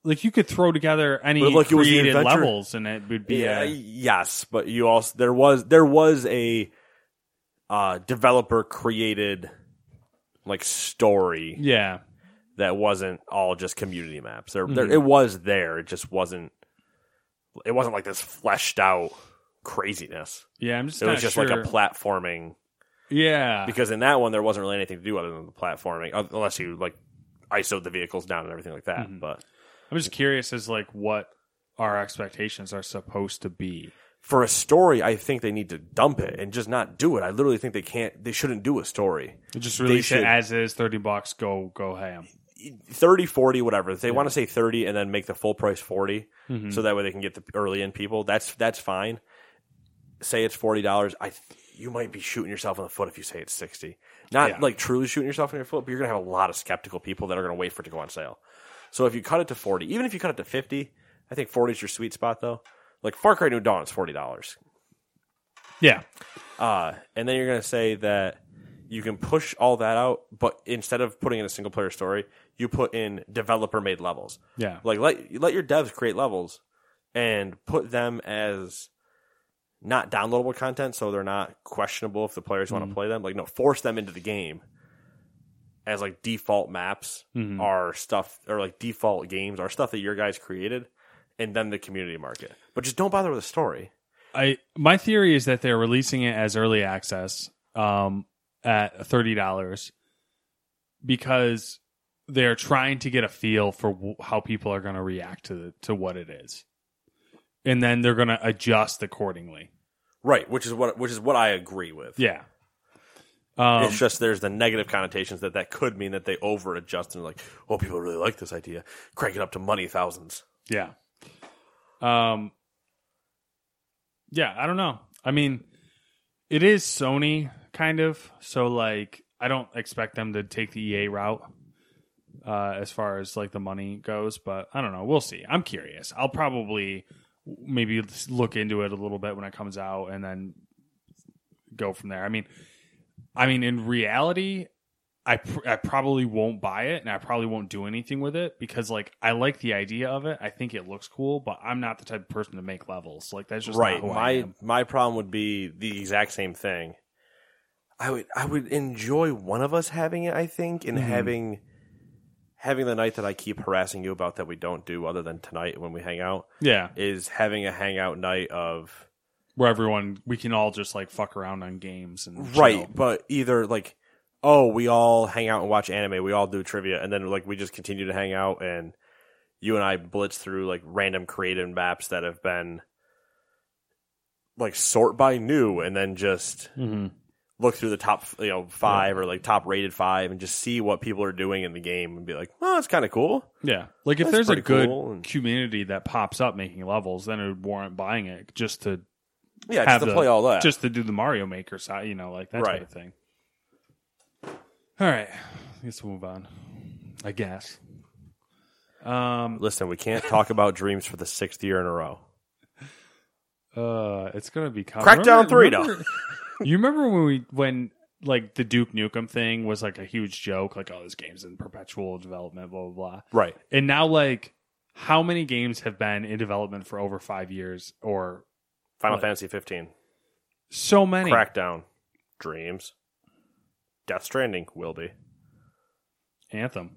like you could throw together any But, like, created levels and it would be Yeah, a, yes, but you also there was there was a uh, developer created like story yeah that wasn't all just community maps. There, there Mhm. it was there. It just wasn't. It wasn't like this fleshed out craziness. yeah. I'm just It was just sure. like a platforming. yeah Because in that one, there wasn't really anything to do other than the platforming, uh, unless you like ISO'd the vehicles down and everything like that. Mhm. But I'm just curious as like what our expectations are supposed to be. for a story, I think they need to dump it and just not do it. I literally think they can't. They shouldn't do a story. Just release should. it as is, thirty bucks. Go go ham. 30 40 whatever if they want to say 30 and then make the full price 40 Mhm. so that way they can get the early in people that's that's fine say it's $40 i th- you might be shooting yourself in the foot if you say it's 60 not Yeah. like truly shooting yourself in your foot but you're going to have a lot of skeptical people that are going to wait for it to go on sale so if you cut it to 40 even if you cut it to 50 i think 40 is your sweet spot though. Like far cry new dawn is $40 Yeah, uh, and then you're going to say that you can push all that out, but instead of putting in a single player story, you put in developer made levels. yeah, Like let let your devs create levels and put them as not downloadable content, so they're not questionable if the players want to play them. Like no, force them into the game as like default maps Mhm. are stuff or like default games are stuff that your guys created, and then the community market. But just don't bother with the story. I my theory is that they're releasing it as early access um, at thirty dollars because they're trying to get a feel for w- how people are going to react to the, to what it is, and then they're going to adjust accordingly. Right, which is what which is what I agree with. Yeah. Um, it's just there's the negative connotations that that could mean that they over adjust and like, oh, people really like this idea, crank it up to money thousands. Yeah. Um. Yeah, I don't know. I mean, it is Sony kind of, so like I don't expect them to take the EA route. uh, as far as like the money goes, but I don't know. We'll see. I'm curious. I'll probably maybe look into it a little bit when it comes out, and then go from there. I mean, I mean, in reality, I pr- I probably won't buy it, and I probably won't do anything with it because like I like the idea of it. I think it looks cool, but I'm not the type of person to make levels. Like that's just right. Not who I My my problem would be the exact same thing. I would I would enjoy one of us having it. I think, and Mhm. having having the night that I keep harassing you about that we don't do other than tonight when we hang out Yeah, is having a hangout night of where everyone we can all just like fuck around on games and right, chill. but either like oh we all hang out and watch anime, we all do trivia, and then like we just continue to hang out and you and I blitz through like random creative maps that have been like sort by new and then just Mhm. look through the top you know five or like top rated five and just see what people are doing in the game and be like oh that's kind of cool Yeah, like if That's there's a good cool and- community that pops up making levels, then it would warrant buying it just to yeah just have to the- play all that just to do the Mario Maker side, you know, like that Right. type of thing. All right, let's move on. I guess. Um, listen we can't talk about dreams for the sixth year in a row uh, it's gonna be Crackdown 3, though. you remember when we when like the Duke Nukem thing was like a huge joke, like oh, these game's in perpetual development, blah blah blah. right And now, like, how many games have been in development for over five years or Final What? Fantasy 15 so many? Crackdown Dreams Death Stranding will be Anthem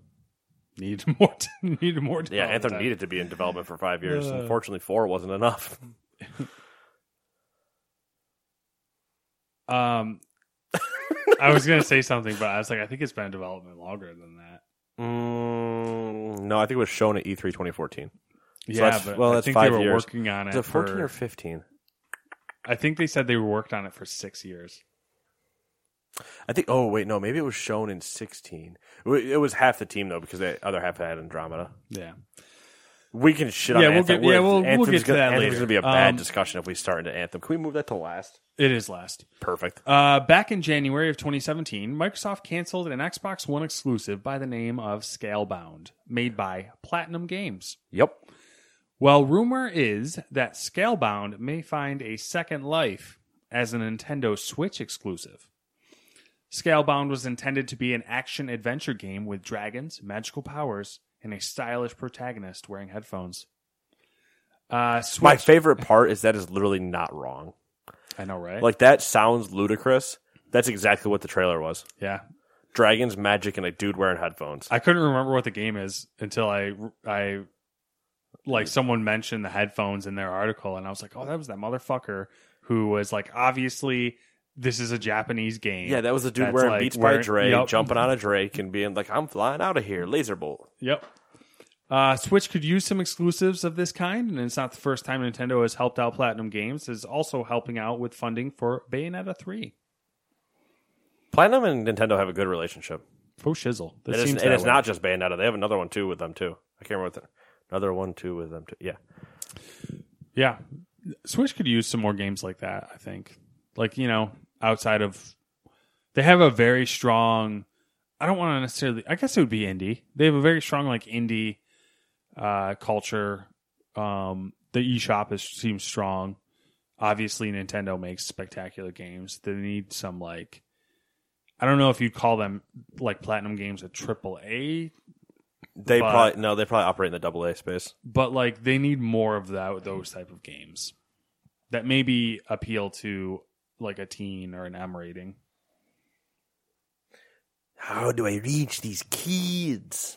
needed more. needed more. yeah Anthem time. needed to be in development for five years Uh. unfortunately four wasn't enough Um, I was gonna say something, but I was like, I think it's been in development longer than that. mm, no I think it was shown at E E3 2014 yeah, that's- but well, I that's think five they were years. working on it. is it 14 for, or 15 I think they said they worked on it for six years. I think. Oh wait, no. Maybe it was shown in sixteen. It was half the team though, because the other half had Andromeda. Yeah. We can shit Yeah, on we'll Anthem. get- yeah, we'll- we'll get to gonna, that Anthem's later. gonna be a bad Um, discussion if we start into Anthem. Can we move that to last? It is last. Perfect. Uh, back in January of 2017, Microsoft canceled an Xbox One exclusive by the name of Scalebound, made by Platinum Games. Yep. Well, rumor is that Scalebound may find a second life as a Nintendo Switch exclusive. Scalebound was intended to be an action adventure game with dragons, magical powers, and a stylish protagonist wearing headphones. Uh, Switch, My favorite part is that is literally not wrong. I know, right? Like that sounds ludicrous. That's exactly what the trailer was. yeah, Dragons, magic, and a dude wearing headphones. I couldn't remember what the game is until I I like someone mentioned the headphones in their article, and I was like, oh, that was that motherfucker who was like, obviously, this is a Japanese game. yeah, that was a dude wearing like Beats wearing- by Dre, Yup. jumping on a Drake, and being like, "I'm flying out of here, laser bolt." Yep. Uh, Switch could use some exclusives of this kind, and it's not the first time Nintendo has helped out Platinum Games. Is also helping out with funding for Bayonetta three. Platinum and Nintendo have a good relationship. Oh shizzle! And it's, seems and that it's not just Bayonetta. They have another one too with them too. I can't remember another one too with them too. Yeah. Yeah, Switch could use some more games like that. I think, like you know, outside of they have a very strong. I don't want to necessarily. I guess it would be indie. They have a very strong like indie uh, culture. Um, the eShop is seems strong. Obviously, Nintendo makes spectacular games. They need some like. I don't know if you'd call them like Platinum Games a triple A, They But- probably no, they probably operate in the double A space. but like they need more of that those type of games that maybe appeal to like a teen or an M rating. How do I reach these kids?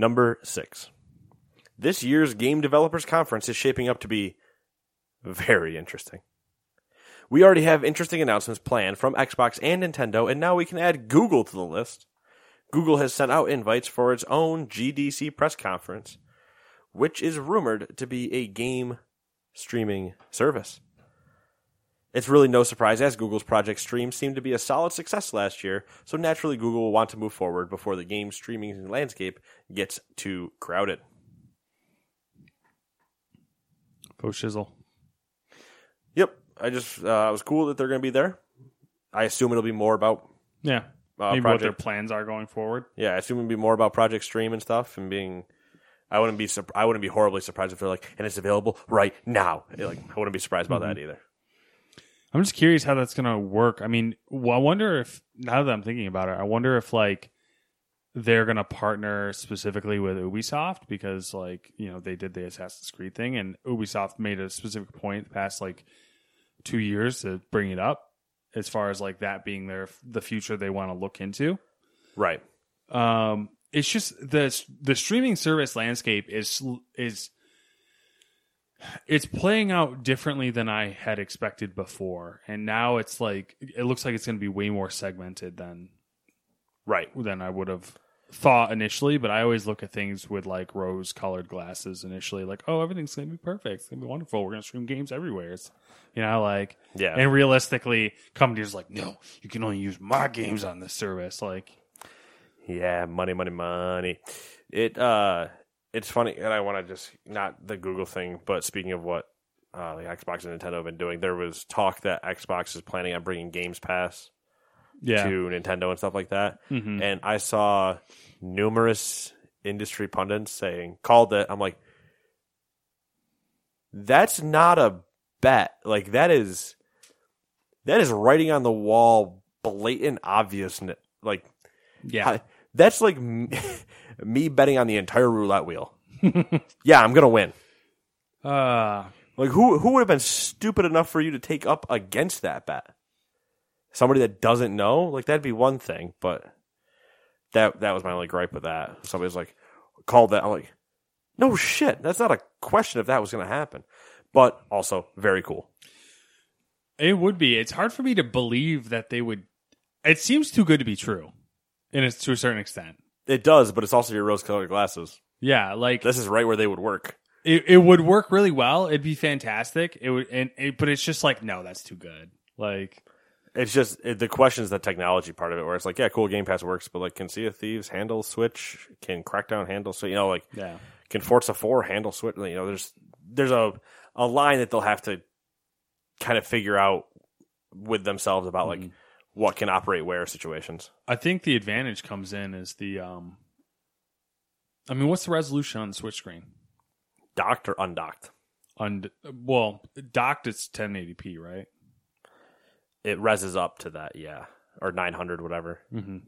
Number six. This year's Game Developers Conference is shaping up to be very interesting. We already have interesting announcements planned from Xbox and Nintendo, and now we can add Google to the list. Google has sent out invites for its own GDC press conference, which is rumored to be a game streaming service. It's really no surprise as Google's Project Stream seemed to be a solid success last year, so naturally Google will want to move forward before the game streaming landscape gets too crowded. Go shizzle. Yep, I just uh, it was cool that they're going to be there. I assume it'll be more about Yeah. Uh, Maybe what their project- plans are going forward. yeah, I assume it'll be more about Project Stream and stuff and being. I wouldn't be I wouldn't be horribly surprised if they're like and it's available right now. Like I wouldn't be surprised about that either. I'm just curious how that's going to work. I mean, well, I wonder if now that I'm thinking about it, I wonder if like they're going to partner specifically with Ubisoft because like, you know, they did the Assassin's Creed thing and Ubisoft made a specific point the past like 2 years to bring it up as far as like that being their the future they want to look into. Right. Um it's just the the streaming service landscape is is it's playing out differently than I had expected before, and now it's like it looks like it's going to be way more segmented than Right. than I would have thought initially. But I always look at things with like rose colored glasses initially, like oh everything's going to be perfect, it's going to be wonderful. We're going to stream games everywhere. It's you know like Yeah. and realistically, companies like no, you can only use my games on this service. Like Yeah, money, money, money. It uh it's funny and I want to just not the Google thing, but speaking of what uh the Xbox and Nintendo have been doing, there was talk that Xbox is planning on bringing Games Pass yeah, to Nintendo and stuff like that. Mhm. And I saw numerous industry pundits saying called it. I'm like that's not a bet. Like that is that is writing on the wall blatant obvious like yeah. I- that's like me betting on the entire roulette wheel. yeah, I'm gonna win. Uh, Like who who would have been stupid enough for you to take up against that bet? Somebody that doesn't know, like that'd be one thing, but that that was my only gripe with that. Somebody's like called that. I'm like, no shit, that's not a question if that was gonna happen. But also very cool. It would be. It's hard for me to believe that they would. It seems too good to be true, and it's to a certain extent. It does, but it's also your rose colored glasses. Yeah, like This is right where they would work. it, it would work really well. It'd be fantastic. It would, and it, but it's just like no, that's too good. Like It's just it, the question is the technology part of it, where it's like, yeah, cool, Game Pass works, but like, can Sea of Thieves handle Switch? Can Crackdown handle Switch? You know, like, yeah, can Forza Four handle Switch? You know, there's there's a a line that they'll have to kind of figure out with themselves about like what can operate where situations. I think the advantage comes in is the. um I mean, what's the resolution on the Switch screen? Docked or undocked? Und well, docked it's 1080p, right? It reses up to that, yeah, or 900, whatever. Mm-hmm.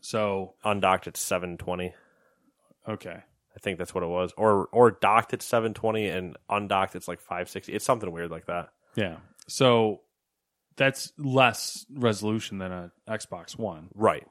So Undocked, it's 720. okay, I think that's what it was. Or or docked, it's 720, and undocked, it's like 560. It's something weird like that. yeah. So that's less resolution than a Xbox One. Right.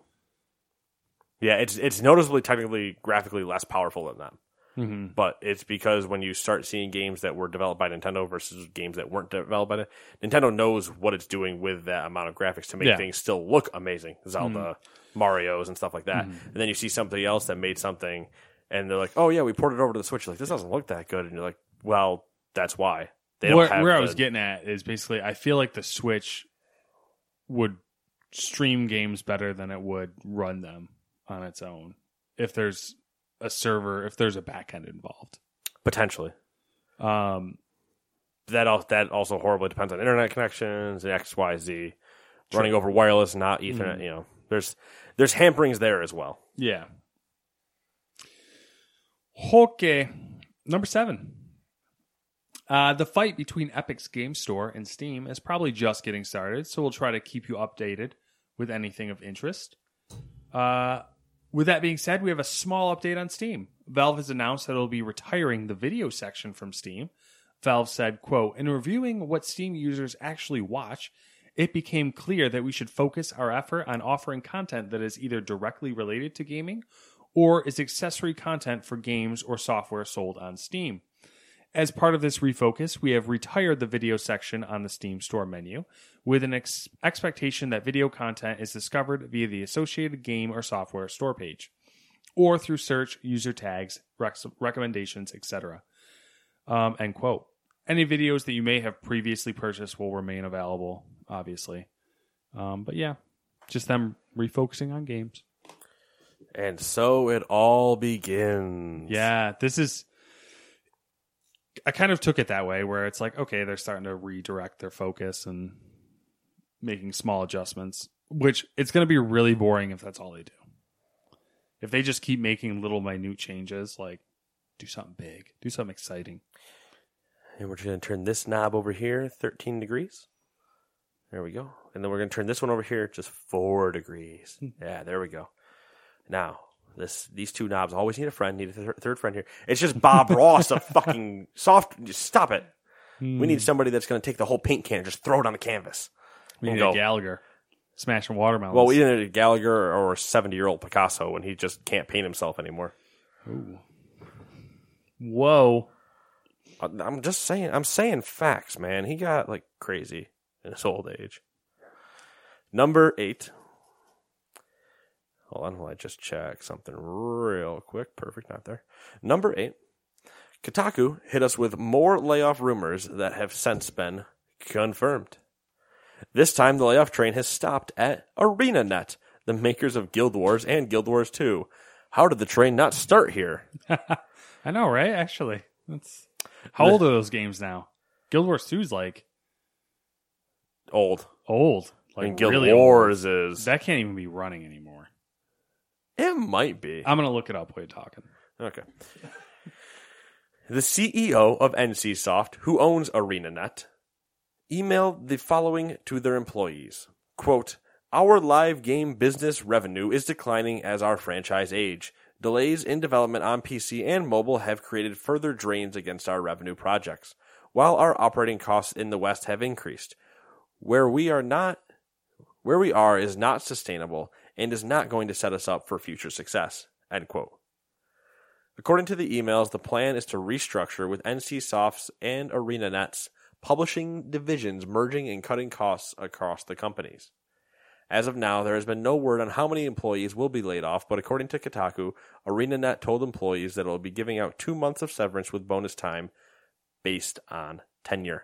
Yeah, it's it's noticeably technically graphically less powerful than them. Mm-hmm. But it's because when you start seeing games that were developed by Nintendo versus games that weren't developed by Nintendo knows what it's doing with that amount of graphics to make Yeah. things still look amazing. Zelda, Mario's, and stuff like that. And then you see something else that made something, and they're like, "Oh yeah, we ported it over to the Switch." You're like, this doesn't look that good, and you're like, "Well, that's why." They don't where, have where I was getting at is basically I feel like the Switch would stream games better than it would run them on its own if there's a server if there's a backend involved. potentially. Um, that al- that also horribly depends on internet connections and X Y Z running over wireless, not Ethernet. You know, there's there's hamperings there as well. yeah. Okay, number seven. Uh, the fight between Epic's Game Store and Steam is probably just getting started, so we'll try to keep you updated with anything of interest. Uh, with that being said, we have a small update on Steam. Valve has announced that it'll be retiring the video section from Steam. Valve said, quote, in reviewing what Steam users actually watch, it became clear that we should focus our effort on offering content that is either directly related to gaming or is accessory content for games or software sold on Steam. As part of this refocus, we have retired the video section on the Steam Store menu with an ex- expectation that video content is discovered via the associated game or software store page or through search, user tags, rec- recommendations, etc. Um, end quote. Any videos that you may have previously purchased will remain available, obviously. Um, but yeah, just them refocusing on games. And so it all begins. Yeah, this is. I kind of took it that way, where it's like, okay, they're starting to redirect their focus and making small adjustments, which it's going to be really boring if that's all they do. If they just keep making little minute changes, like do something big, do something exciting. And we're just going to turn this knob over here 13 degrees. There we go. And then we're going to turn this one over here just 4 degrees. Hmm. yeah, there we go. Now, this these two knobs always need a friend, need a thir- third friend here. It's just Bob Ross of fucking soft. Just stop it. We need hmm. somebody that's going to take the whole paint can and just throw it on the canvas. We need a. Gallagher smashing watermelons. Well, either a Gallagher or a 70 year old Picasso when he just can't paint himself anymore. Whoa. I'm just saying. I'm saying facts, man. He got like crazy in his old age. Number eight. Hold on, while I just check something real quick. Perfect, not there. Number eight. Kotaku hit us with more layoff rumors that have since been confirmed. This time, the layoff train has stopped at ArenaNet, the makers of Guild Wars and Guild Wars 2. How did the train not start here? I know, right? Actually, that's how old are those games now? Guild Wars 2's like Old. old, like and Guild really old. Wars is. That can't even be running anymore. It might be. I'm gonna look it up while you're talking. Okay. The CEO of NCSoft, who owns ArenaNet, emailed the following to their employees. Quote, Our live game business revenue is declining as our franchise age. Delays in development on PC and mobile have created further drains against our revenue projects, while our operating costs in the West have increased. Where we are not where we are is not sustainable and is not going to set us up for future success. End quote. According to the emails, the plan is to restructure with NCSoft's and ArenaNet's publishing divisions merging and cutting costs across the companies. As of now, there has been no word on how many employees will be laid off, but according to Kotaku, ArenaNet told employees that it will be giving out two months of severance with bonus time based on tenure.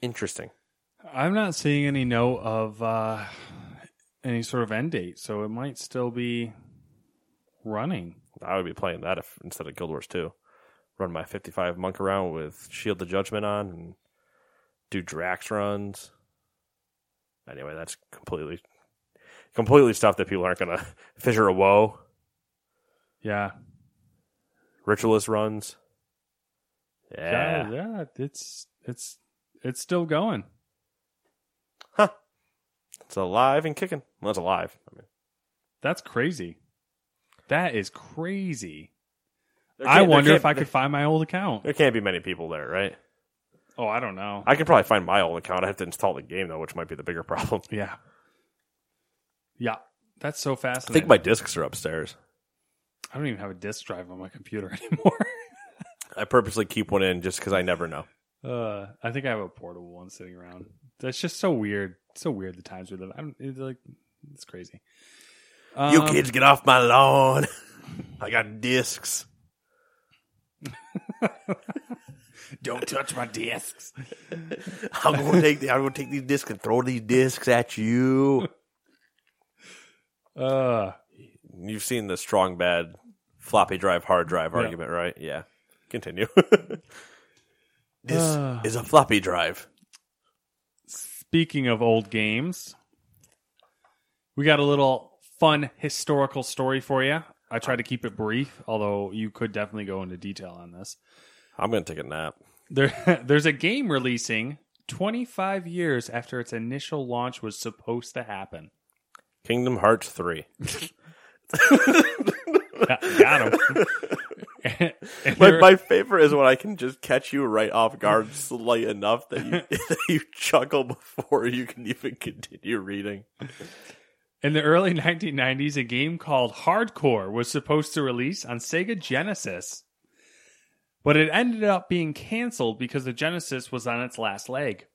Interesting. I'm not seeing any note of uh, any sort of end date, so it might still be running. I would be playing that if, instead of Guild Wars 2. Run my 55 monk around with Shield of Judgment on and do Drax runs. Anyway, that's completely completely stuff that people aren't going to Fissure a Woe, Yeah, Ritualist runs. Yeah. yeah, yeah. It's it's it's still going. It's alive and kicking. Well, it's alive. I mean, That's crazy. That is crazy. I wonder if I could find my old account. There can't be many people there, right? Oh, I don't know. I could probably find my old account. I have to install the game, though, which might be the bigger problem. Yeah, yeah. That's so fast. I think my discs are upstairs. I don't even have a disk drive on my computer anymore. I purposely keep one in just because I never know. uh, I think I have a portable one sitting around. That's just so weird. So weird the times we live. I'm it's like it's crazy. you Um, kids get off my lawn. I got discs. don't touch my discs. I'm gonna take the, I'm gonna take these discs and throw these discs at you. Uh, You've seen the strong bad floppy drive hard drive Yeah. argument, right? Yeah. Continue. this Uh. is a floppy drive. Speaking of old games, we got a little fun historical story for you. I tried to keep it brief, although you could definitely go into detail on this. I'm gonna take a nap. There, there's a game releasing 25 years after its initial launch was supposed to happen. Kingdom Hearts three. Got, got 'em. And My, favorite is when I can just catch you right off guard slight enough that you that you chuckle before you can even continue reading. In the early 1990s, a game called Hardcore was supposed to release on Sega Genesis. But it ended up being canceled because the Genesis was on its last leg.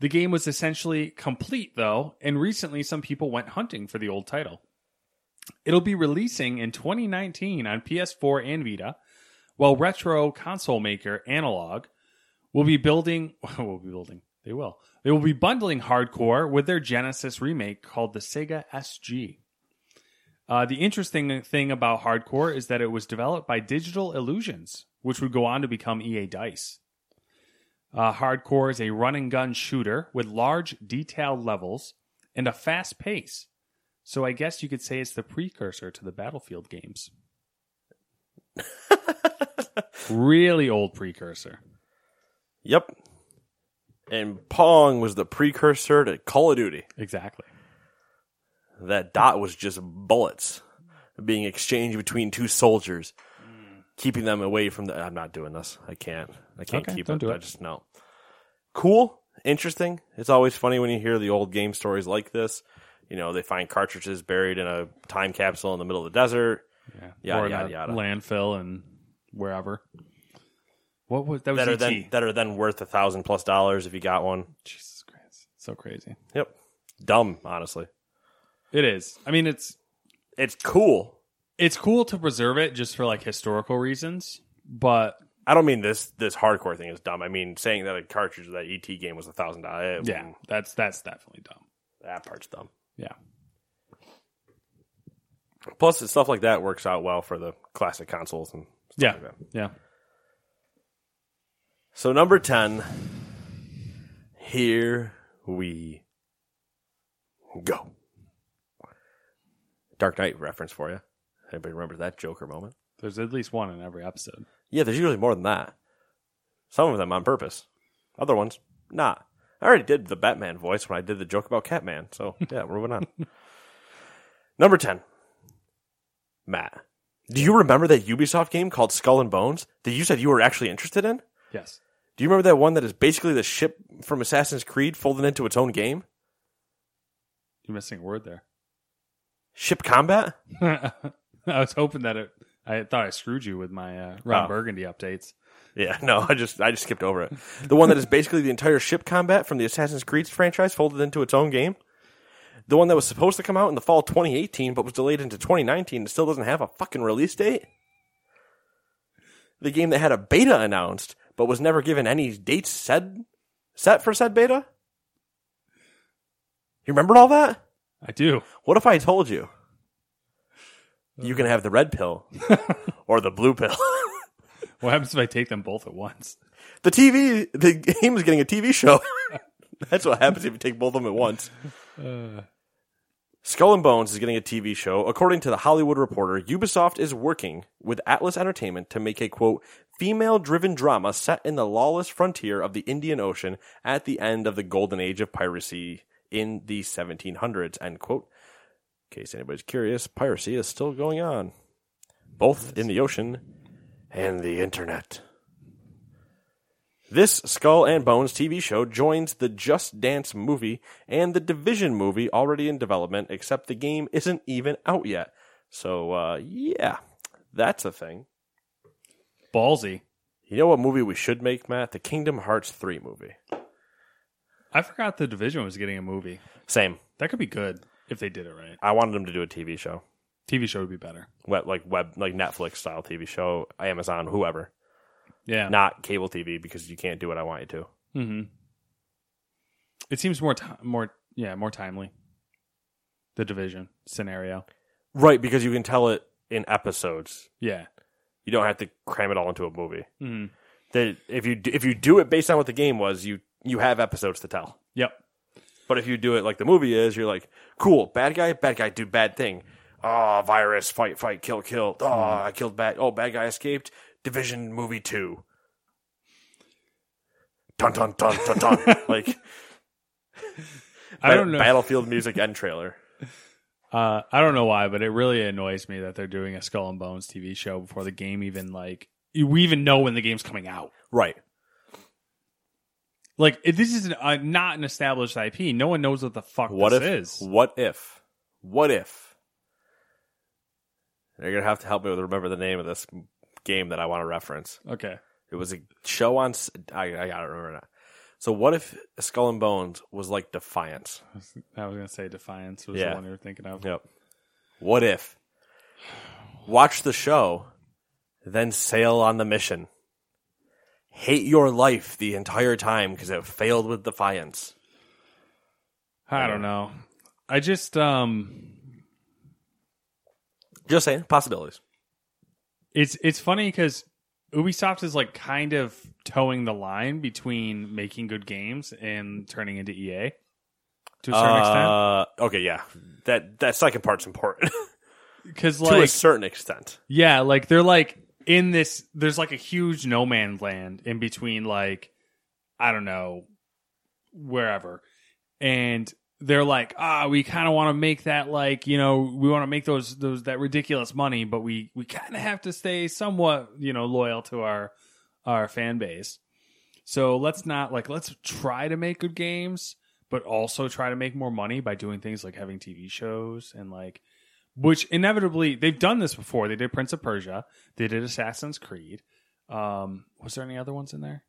The game was essentially complete, though, and recently some people went hunting for the old title. It'll be releasing in 2019 on PS4 and Vita, while retro console maker Analogue will be building will be building they will. They will be bundling hardcore with their genesis remake called the Mega Sg uh, the interesting thing about hardcore is that it was developed by digital illusions which would go on to become ea dice. Uh, hardcore is a run and gun shooter with large detailed levels and a fast pace so i guess you could say it's the precursor to the battlefield games really old precursor Yep. And Pong was the precursor to Call of Duty. exactly That dot was just bullets being exchanged between two soldiers, keeping them away from the. I'm not doing this. I can't. I can't Okay, keep don't it. do I it. just no. Cool, interesting. It's always funny when you hear the old game stories like this. You know, they find cartridges buried in a time capsule in the middle of the desert. Yeah, Yada, or yada, a yada. landfill and wherever. What was that? Was That are then that are then worth a thousand plus dollars if you got one. Jesus Christ, so crazy. Yep, dumb. Honestly, It is. I mean, it's it's cool. it's cool to preserve it just for like historical reasons, but I don't mean this this hardcore thing is dumb. I mean saying that a cartridge of that ET game was a thousand dollars. yeah, that's that's definitely dumb. that part's dumb. Yeah, Plus, stuff like that works out well for the classic consoles and stuff yeah, like that. yeah. So number ten, here we go. Dark Knight reference for you. Anybody remember that Joker moment? There's at least one in every episode. Yeah, there's usually more than that. Some of them on purpose. Other ones, not. I already did the Batman voice when I did the joke about Catman. So, yeah, we're moving on. Number 10. Matt. Do you remember that Ubisoft game called Skull and Bones that you said you were actually interested in? Yes. Do you remember that one that is basically the ship from Assassin's Creed folded into its own game? You're missing a word there. Ship combat? I was hoping that it. I thought I screwed you with my uh, Ron Oh. Burgundy updates. Yeah, no, I just I just skipped over it. The one that is basically the entire ship combat from the Assassin's Creed franchise folded into its own game. The one that was supposed to come out in the fall of 2018 but was delayed into 2019 and still doesn't have a fucking release date. The game that had a beta announced but was never given any dates said set for said beta. You remember all that? I do. What if I told you? You can have the red pill or the blue pill. What happens if I take them both at once? The TV, the game is getting a TV show. That's what happens if you take both of them at once. Uh. Skull and Bones is getting a TV show. According to the Hollywood Reporter, Ubisoft is working with Atlas Entertainment to make a quote female driven drama set in the lawless frontier of the Indian Ocean at the end of the golden age of piracy in the 1700s. End quote. In case anybody's curious, piracy is still going on, both in the ocean and the internet. This Skull and Bones TV show joins the Just Dance movie and the Division movie already in development, except the game isn't even out yet. So, uh, yeah. That's a thing. Ballsy. You know what movie we should make, Matt? The Kingdom Hearts 3 movie. I forgot the division was getting a movie. Same. That could be good if they did it right. I wanted them to do a TV show. TV show would be better. Web, like web like Netflix style TV show, Amazon, whoever. Yeah. Not cable TV because you can't do what I want you to. hmm It seems more ti more yeah more timely. The division scenario. Right, because you can tell it in episodes. Yeah. You don't have to cram it all into a movie. Mhm. That if you do- if you do it based on what the game was, you you have episodes to tell. Yep. But if you do it like the movie is, you're like, cool, bad guy, bad guy, do bad thing. Oh, virus, fight, fight, kill, kill. Oh, I killed bad. Oh, bad guy escaped. Division movie two. Dun dun dun dun dun. like I don't know. Battlefield music end trailer. Uh, I don't know why, but it really annoys me that they're doing a Skull and Bones TV show before the game even like we even know when the game's coming out. Right. Like if this is an, uh, not an established IP. No one knows what the fuck What this if? is. What if? What if? You're gonna have to help me with remember the name of this game that I want to reference. Okay. It was a show on. I I gotta remember that. So what if Skull and Bones was like Defiance? I was gonna say Defiance was Yeah. the one you were thinking of. Yep. What if? Watch the show, then sail on the mission. Hate your life the entire time because it failed with Defiance. I don't know. I just um Just saying, possibilities. it's it's funny because Ubisoft is like kind of toeing the line between making good games and turning into EA to a certain extent. Uh, okay, yeah. That that second part's important Because to a certain extent. Yeah, like they're like in this there's like a huge no man's land in between like I don't know wherever. And they're like, "Ah, we kind of want to make that like, you know, we want to make those those that ridiculous money, but we we kind of have to stay somewhat, you know, loyal to our our fan base. So let's not like let's try to make good games, but also try to make more money by doing things like having TV shows and like which inevitably they've done this before. They did Prince of Persia, they did Assassin's Creed. Um, was there any other ones in there?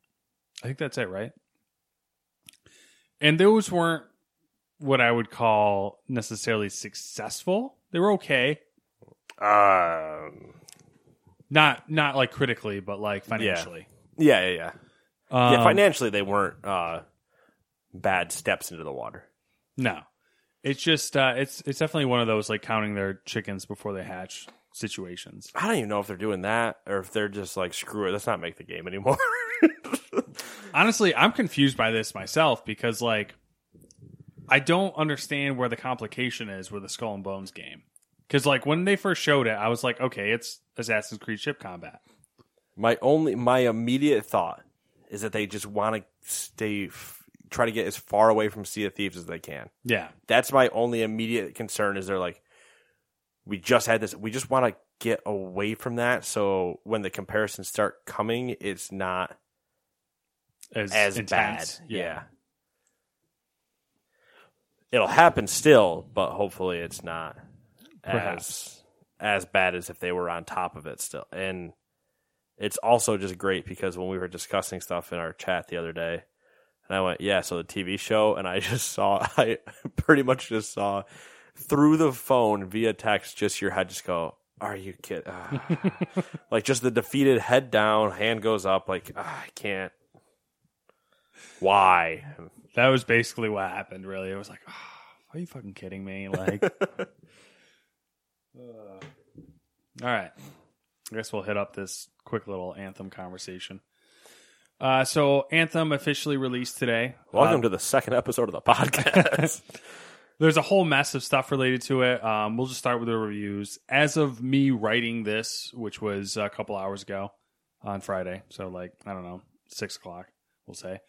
I think that's it, right? And those weren't what I would call necessarily successful. They were okay, Um, not not like critically, but like financially. yeah, yeah, yeah. Um, yeah, financially, they weren't uh, bad steps into the water. No, it's just uh, it's it's definitely one of those like counting their chickens before they hatch situations. I don't even know if they're doing that or if they're just like, screw it, let's not make the game anymore. Honestly, I'm confused by this myself because like I don't understand where the complication is with the Skull and Bones game. Because like when they first showed it, I was like, okay, it's Assassin's Creed ship combat. my only, my immediate thought is that they just want to stay, f- try to get as far away from Sea of Thieves as they can. Yeah, That's my only immediate concern. Is they're like, we just had this, we just want to get away from that. So when the comparisons start coming, it's not as, as intense. bad. Yeah. It'll happen still, but hopefully it's not Perhaps. as as bad as if they were on top of it still. And it's also just great because when we were discussing stuff in our chat the other day, and I went, "Yeah, so the TV show," and I just saw, I pretty much just saw through the phone via text, just your head just go, "Are you kidding?" Ah. like just the defeated head down, hand goes up, like ah, I can't. Why? That was basically what happened. Really, it was like, oh, are you fucking kidding me? Like, uh, all right. I guess we'll hit up this quick little Anthem conversation. Uh, so Anthem officially released today. Welcome Uh, to the second episode of the podcast. there's a whole mess of stuff related to it. Um, we'll just start with the reviews. As of me writing this, which was a couple hours ago on Friday, so like I don't know, six o'clock, we'll say.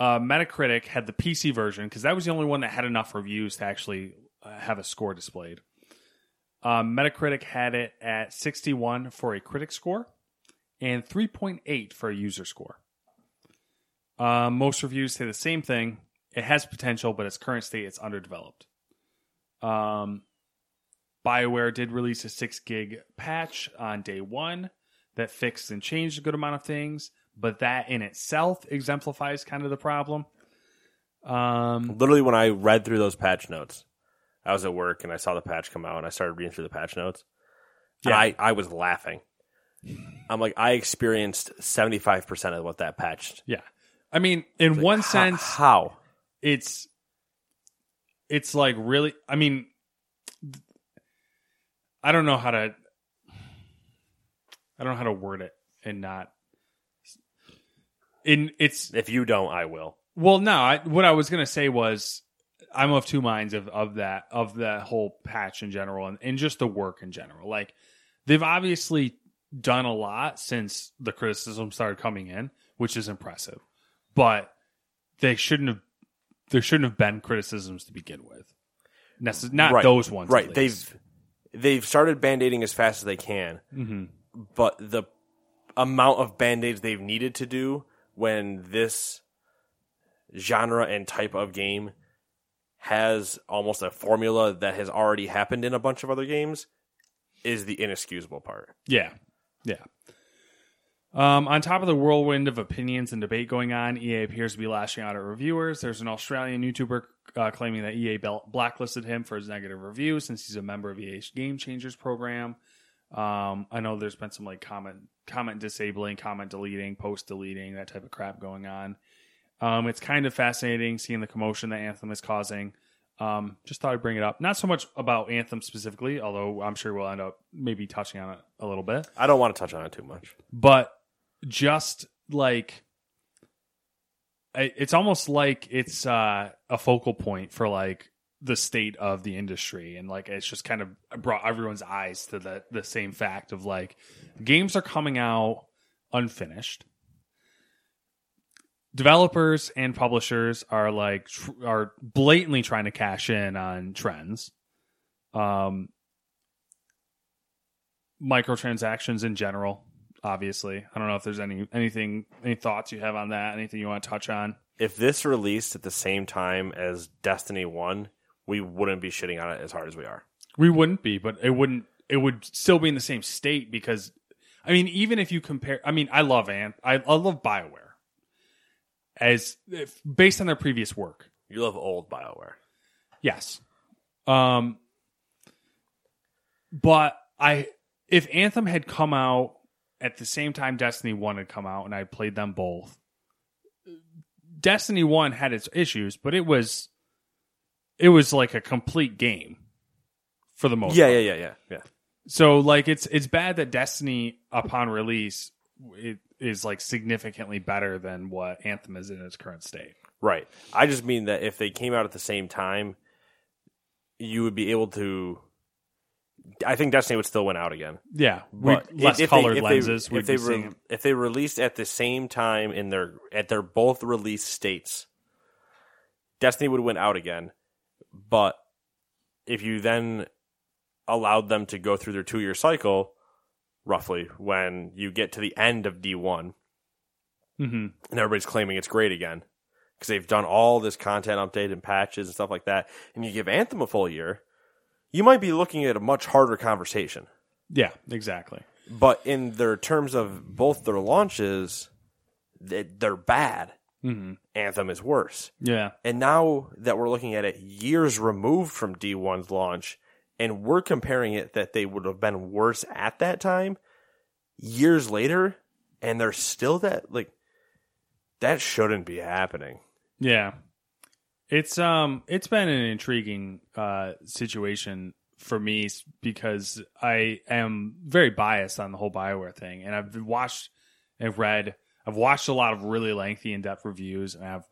Uh, Metacritic had the PC version because that was the only one that had enough reviews to actually uh, have a score displayed. Um, Metacritic had it at 61 for a critic score and 3.8 for a user score. Um, most reviews say the same thing. It has potential, but its current state it's underdeveloped. Um, BioWare did release a six gig patch on day one that fixed and changed a good amount of things, but that in itself exemplifies kind of the problem. Um, Literally, when I read through those patch notes, I was at work and I saw the patch come out and I started reading through the patch notes. Yeah. I, I was laughing. I'm like, I experienced 75% of what that patched. yeah. I mean, in one Ho- sense, How? it's it's like really i mean i don't know how to i don't know how to word it and not in it's If you don't, I will. well no I, what i was gonna say was i'm of two minds of of that of that whole patch in general and, and just the work in general like they've obviously done a lot since the criticism started coming in which is impressive but they shouldn't have there shouldn't have been criticisms to begin with Necess- not Right. those ones Right. They've they've started band-aiding as fast as they can. Mhm. But the amount of band-aids they've needed to do when this genre and type of game has almost a formula that has already happened in a bunch of other games is the inexcusable part. Yeah, yeah. Um, on top of the whirlwind of opinions and debate going on, EA appears to be lashing out at reviewers. There's an Australian YouTuber uh, claiming that EA blacklisted him for his negative review since he's a member of EA's Game Changers program. Um, I know there's been some like comment comment disabling, comment deleting, post deleting, that type of crap going on. Um, it's kind of fascinating seeing the commotion that Anthem is causing. Um, just thought I'd bring it up. Not so much about Anthem specifically, although I'm sure we'll end up maybe touching on it a little bit I don't want to touch on it too much. but just like it's almost like it's uh, a focal point for like the state of the industry. And like it's just kind of brought everyone's eyes to the the same fact of like games are coming out unfinished. Developers and publishers are like tr- are blatantly trying to cash in on trends. Um microtransactions in general obviously. I don't know if there's any anything any thoughts you have on that? Anything you want to touch on? If this released at the same time as Destiny 1, we wouldn't be shitting on it as hard as we are. we wouldn't be but it wouldn't it would still be in the same state because i mean even if you compare i mean i love ant i, I love bioware as if, based on their previous work You love old BioWare. Yes. Um but I if Anthem had come out at the same time Destiny 1 had come out and I played them both. Destiny 1 had its issues, but it was it was like a complete game for the most Yeah, part. yeah, yeah, yeah, yeah. So like it's it's bad that Destiny upon release it is like significantly better than what Anthem is in its current state. Right. I just mean that if they came out at the same time, you would be able to. I think Destiny would still win out again. Yeah, But less if colored they, if lenses. They, we'd if they re- if they released at the same time in their at their both release states, Destiny would win out again. But if you then allowed them to go through their two year cycle, roughly when you get to the end of D one, hmm and everybody's claiming it's great again because they've done all this content update and patches and stuff like that, and you give Anthem a full year, you might be looking at a much harder conversation. Yeah, exactly. But in their terms of both their launches, they're bad. Hmm Anthem is worse. Yeah, And now that we're looking at it years removed from D1's launch, and we're comparing it that they would have been worse at that time, years later, and they're still that, like, that shouldn't be happening. yeah. It's um, it's been an intriguing uh situation for me because I am very biased on the whole Bioware thing, and I've watched, I've read, I've watched a lot of really lengthy, in depth reviews, and I've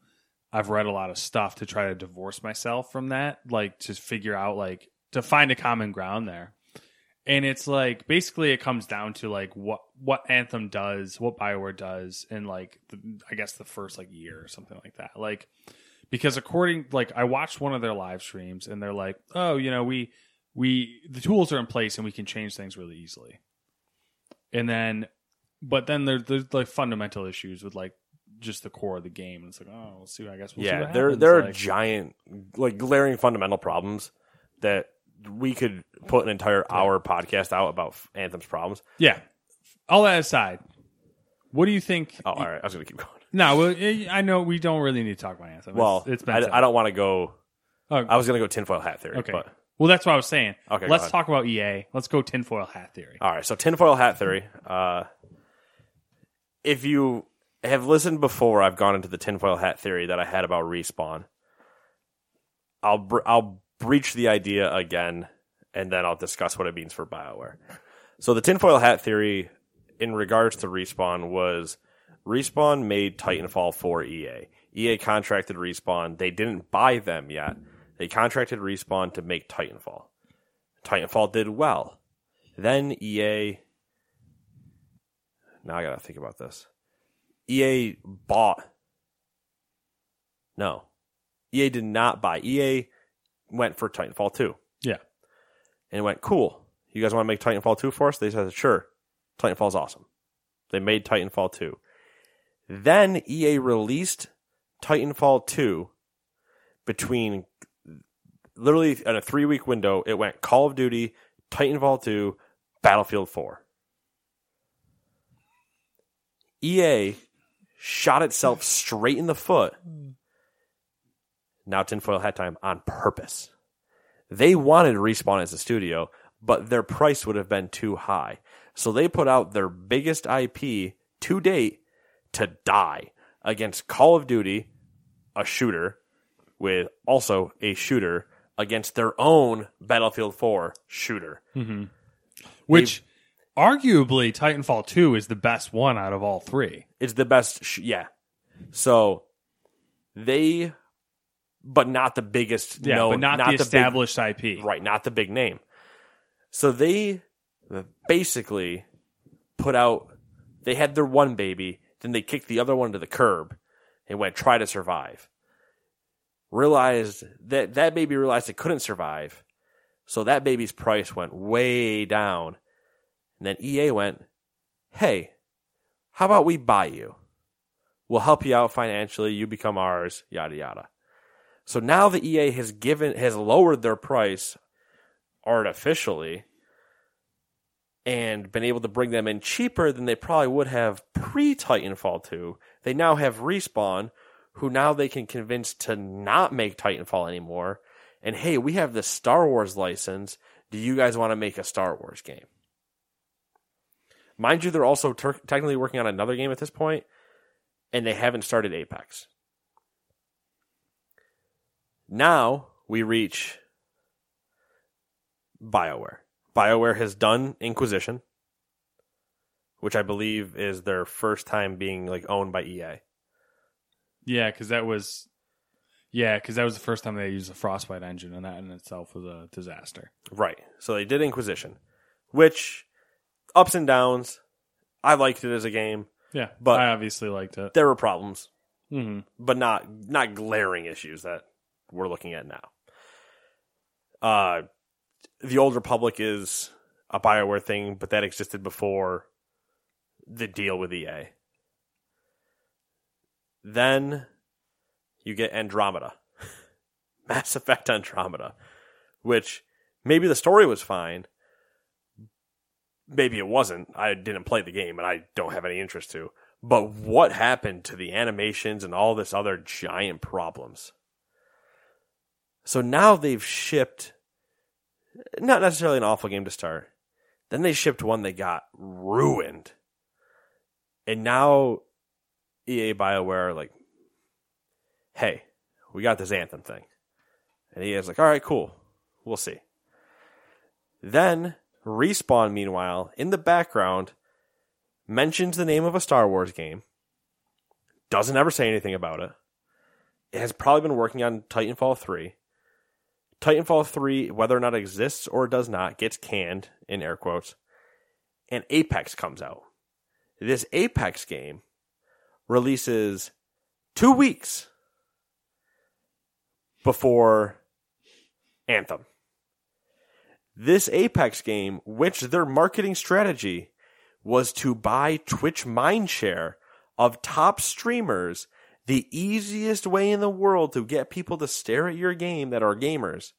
I've read a lot of stuff to try to divorce myself from that, like to figure out like to find a common ground there. And it's like basically it comes down to like what what Anthem does, what Bioware does in like the, I guess the first like year or something like that. Like because according like I watched one of their live streams and they're like, "Oh, you know, we we the tools are in place and we can change things really easily." And then but then there, there's like fundamental issues with like just the core of the game. And it's like, "Oh, we'll see. I guess we'll see yeah, there happens." there are Like- giant, like glaring fundamental problems that we could put an entire hour podcast out about Anthem's problems. Yeah. All that aside, what do you think? Oh, all right. I was going to keep going. No, well, I know we don't really need to talk about Anthem. Well, it's, it's been I. I don't want to go. Oh, I was going to go tinfoil hat theory. okay. But, well, that's what I was saying. Okay, Let's talk about EA. Let's go tinfoil hat theory. all right. So tinfoil hat theory. Uh, if you have listened before, I've gone into the tinfoil hat theory that I had about respawn. I'll br- I'll breach the idea again, and then I'll discuss what it means for Bioware. So the tinfoil hat theory, in regards to respawn, was respawn made Titanfall for EA. EA contracted respawn. They didn't buy them yet. They contracted respawn to make Titanfall. Titanfall did well. Then EA. Now I gotta think about this. EA bought. No. EA did not buy. EA went for Titanfall 2 Yeah. and went, cool. You guys want to make Titanfall 2 for us? They said, sure. Titanfall's awesome. They made Titanfall 2. Then EA released Titanfall 2 between literally in a three week window. It went Call of Duty, Titanfall 2, Battlefield 4. EA shot itself straight in the foot. Now tinfoil hat time on purpose. They wanted to respawn as a studio, but their price would have been too high. So they put out their biggest IP to date to die against Call of Duty, a shooter, with also a shooter against their own Battlefield 4 shooter. Mm-hmm. Which, arguably, Titanfall 2 is the best one out of all three. It's the best, sh- yeah. So they, but not the biggest, Yeah, known- but not, the big- established IP. Right, not the big name. So they basically put out they had their one baby, then they kicked the other one to the curb and went try to survive. Realized that that baby realized it couldn't survive. So that baby's price went way down. And then EA went, "Hey, how about we buy you? We'll help you out financially, you become ours, yada yada." So now the EA has given has lowered their price artificially and been able to bring them in cheaper than they probably would have pre Titanfall 2. They now have Respawn, who now they can convince to not make Titanfall anymore. And hey, we have the Star Wars license. Do you guys want to make a Star Wars game? Mind you, they're also ter- technically working on another game at this point, and they haven't started Apex. Now we reach BioWare. BioWare has done Inquisition, which I believe is their first time being like owned by EA. Yeah, because that was. Yeah, because that was the first time they used the Frostbite engine, and that in itself was a disaster. Right. So they did Inquisition, which ups and downs. I liked it as a game. Yeah, But- I obviously liked it. There were problems, hmm but not not glaring issues that we're looking at now. Uh the Old Republic is a Bioware thing, but that existed before the deal with EA. Then you get Andromeda, Mass Effect Andromeda, which maybe the story was fine, maybe it wasn't. I didn't play the game and I don't have any interest to. But what happened to the animations and all this other giant problems? So now they've shipped not necessarily an awful game to start. Then they shipped one that got ruined. And now EA BioWare are like, hey, we got this Anthem thing. And EA's like, all right, cool. We'll see. Then Respawn, meanwhile, in the background, mentions the name of a Star Wars game, doesn't ever say anything about it. It has probably been working on Titanfall 3. Titanfall 3, whether or not exists or does not, gets canned, in air quotes, and Apex comes out. This Apex game releases two weeks before Anthem. This Apex game, which their marketing strategy was to buy Twitch mindshare of top streamers, the easiest way in the world to get people to stare at your game that are gamers.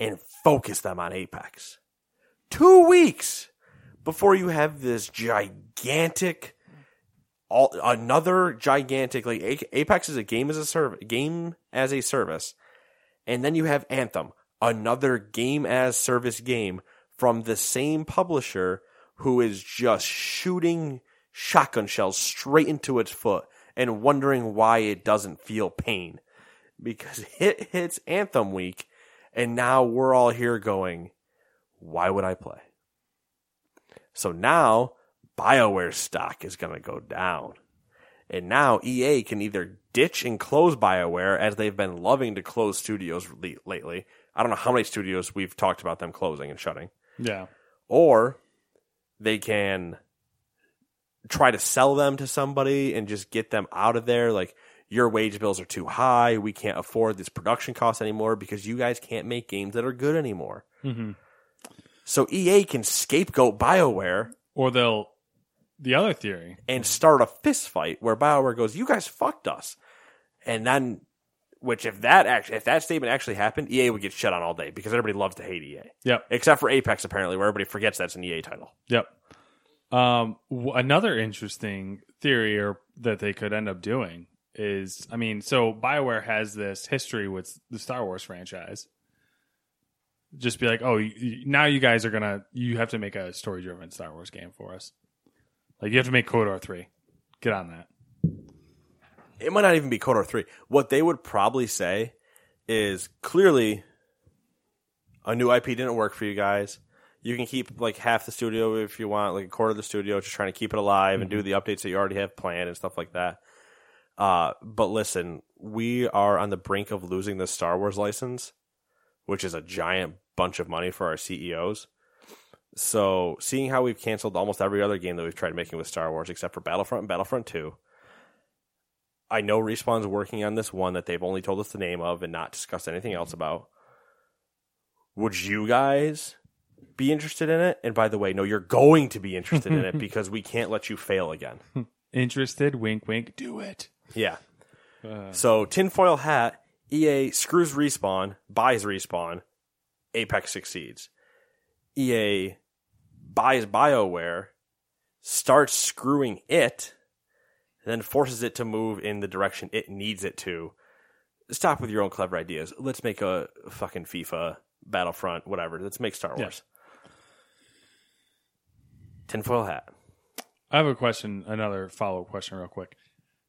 and focus them on Apex. Two weeks before you have this gigantic, all another gigantic like Apex is a game as a service, game as a service, and then you have Anthem, another game as service game from the same publisher who is just shooting shotgun shells straight into its foot and wondering why it doesn't feel pain because it hits Anthem week, and now we're all here going, why would I play? So now BioWare stock is going to go down. And now EA can either ditch and close BioWare as they've been loving to close studios lately. I don't know how many studios we've talked about them closing and shutting. Yeah. Or they can try to sell them to somebody and just get them out of there. Like, your wage bills are too high. We can't afford this production cost anymore because you guys can't make games that are good anymore. Mm-hmm. So EA can scapegoat BioWare Or they'll. The other theory. and start a fist fight where BioWare goes, "You guys fucked us," and then, which if that actually if that statement actually happened, EA would get shut on all day because everybody loves to hate EA, Yep. except for Apex apparently, where everybody forgets that's an EA title. Yep. Um, w- another interesting theory or that they could end up doing is, I mean, so Bioware has this history with the Star Wars franchise. Just be like, oh, now you guys are gonna, you have to make a story-driven Star Wars game for us. Like you have to make KOTOR three. Get on that. It might not even be KOTOR three. What they would probably say is clearly a new IP didn't work for you guys. You can keep like half the studio if you want, like a quarter of the studio, just trying to keep it alive and do the updates that you already have planned and stuff like that. Uh, but listen, we are on the brink of losing the Star Wars license, which is a giant bunch of money for our CEOs. So, seeing how we've canceled almost every other game that we've tried making with Star Wars, except for Battlefront and Battlefront 2, I know Respawn's working on this one that they've only told us the name of and not discussed anything else about. Would you guys be interested in it? And by the way, no, you're going to be interested in it because we can't let you fail again. Interested? Wink, wink. Do it. Yeah. Uh. So tinfoil hat, EA screws respawn, buys respawn, Apex succeeds. EA buys BioWare, starts screwing it, then forces it to move in the direction it needs it to. Stop with your own clever ideas. Let's make a fucking FIFA, Battlefront, whatever. Let's make Star Yeah. Wars. Tinfoil hat. I have a question, another follow up question, real quick.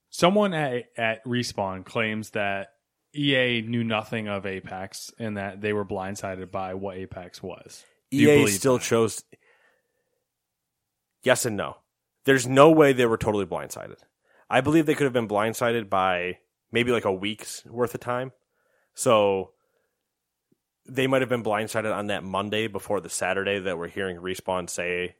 Someone at, at Respawn claims that EA knew nothing of Apex and that they were blindsided by what Apex was. Do EA still that? chose. Yes and no. There's no way they were totally blindsided. I believe they could have been blindsided by maybe like a week's worth of time. So they might have been blindsided on that Monday before the Saturday that we're hearing Respawn say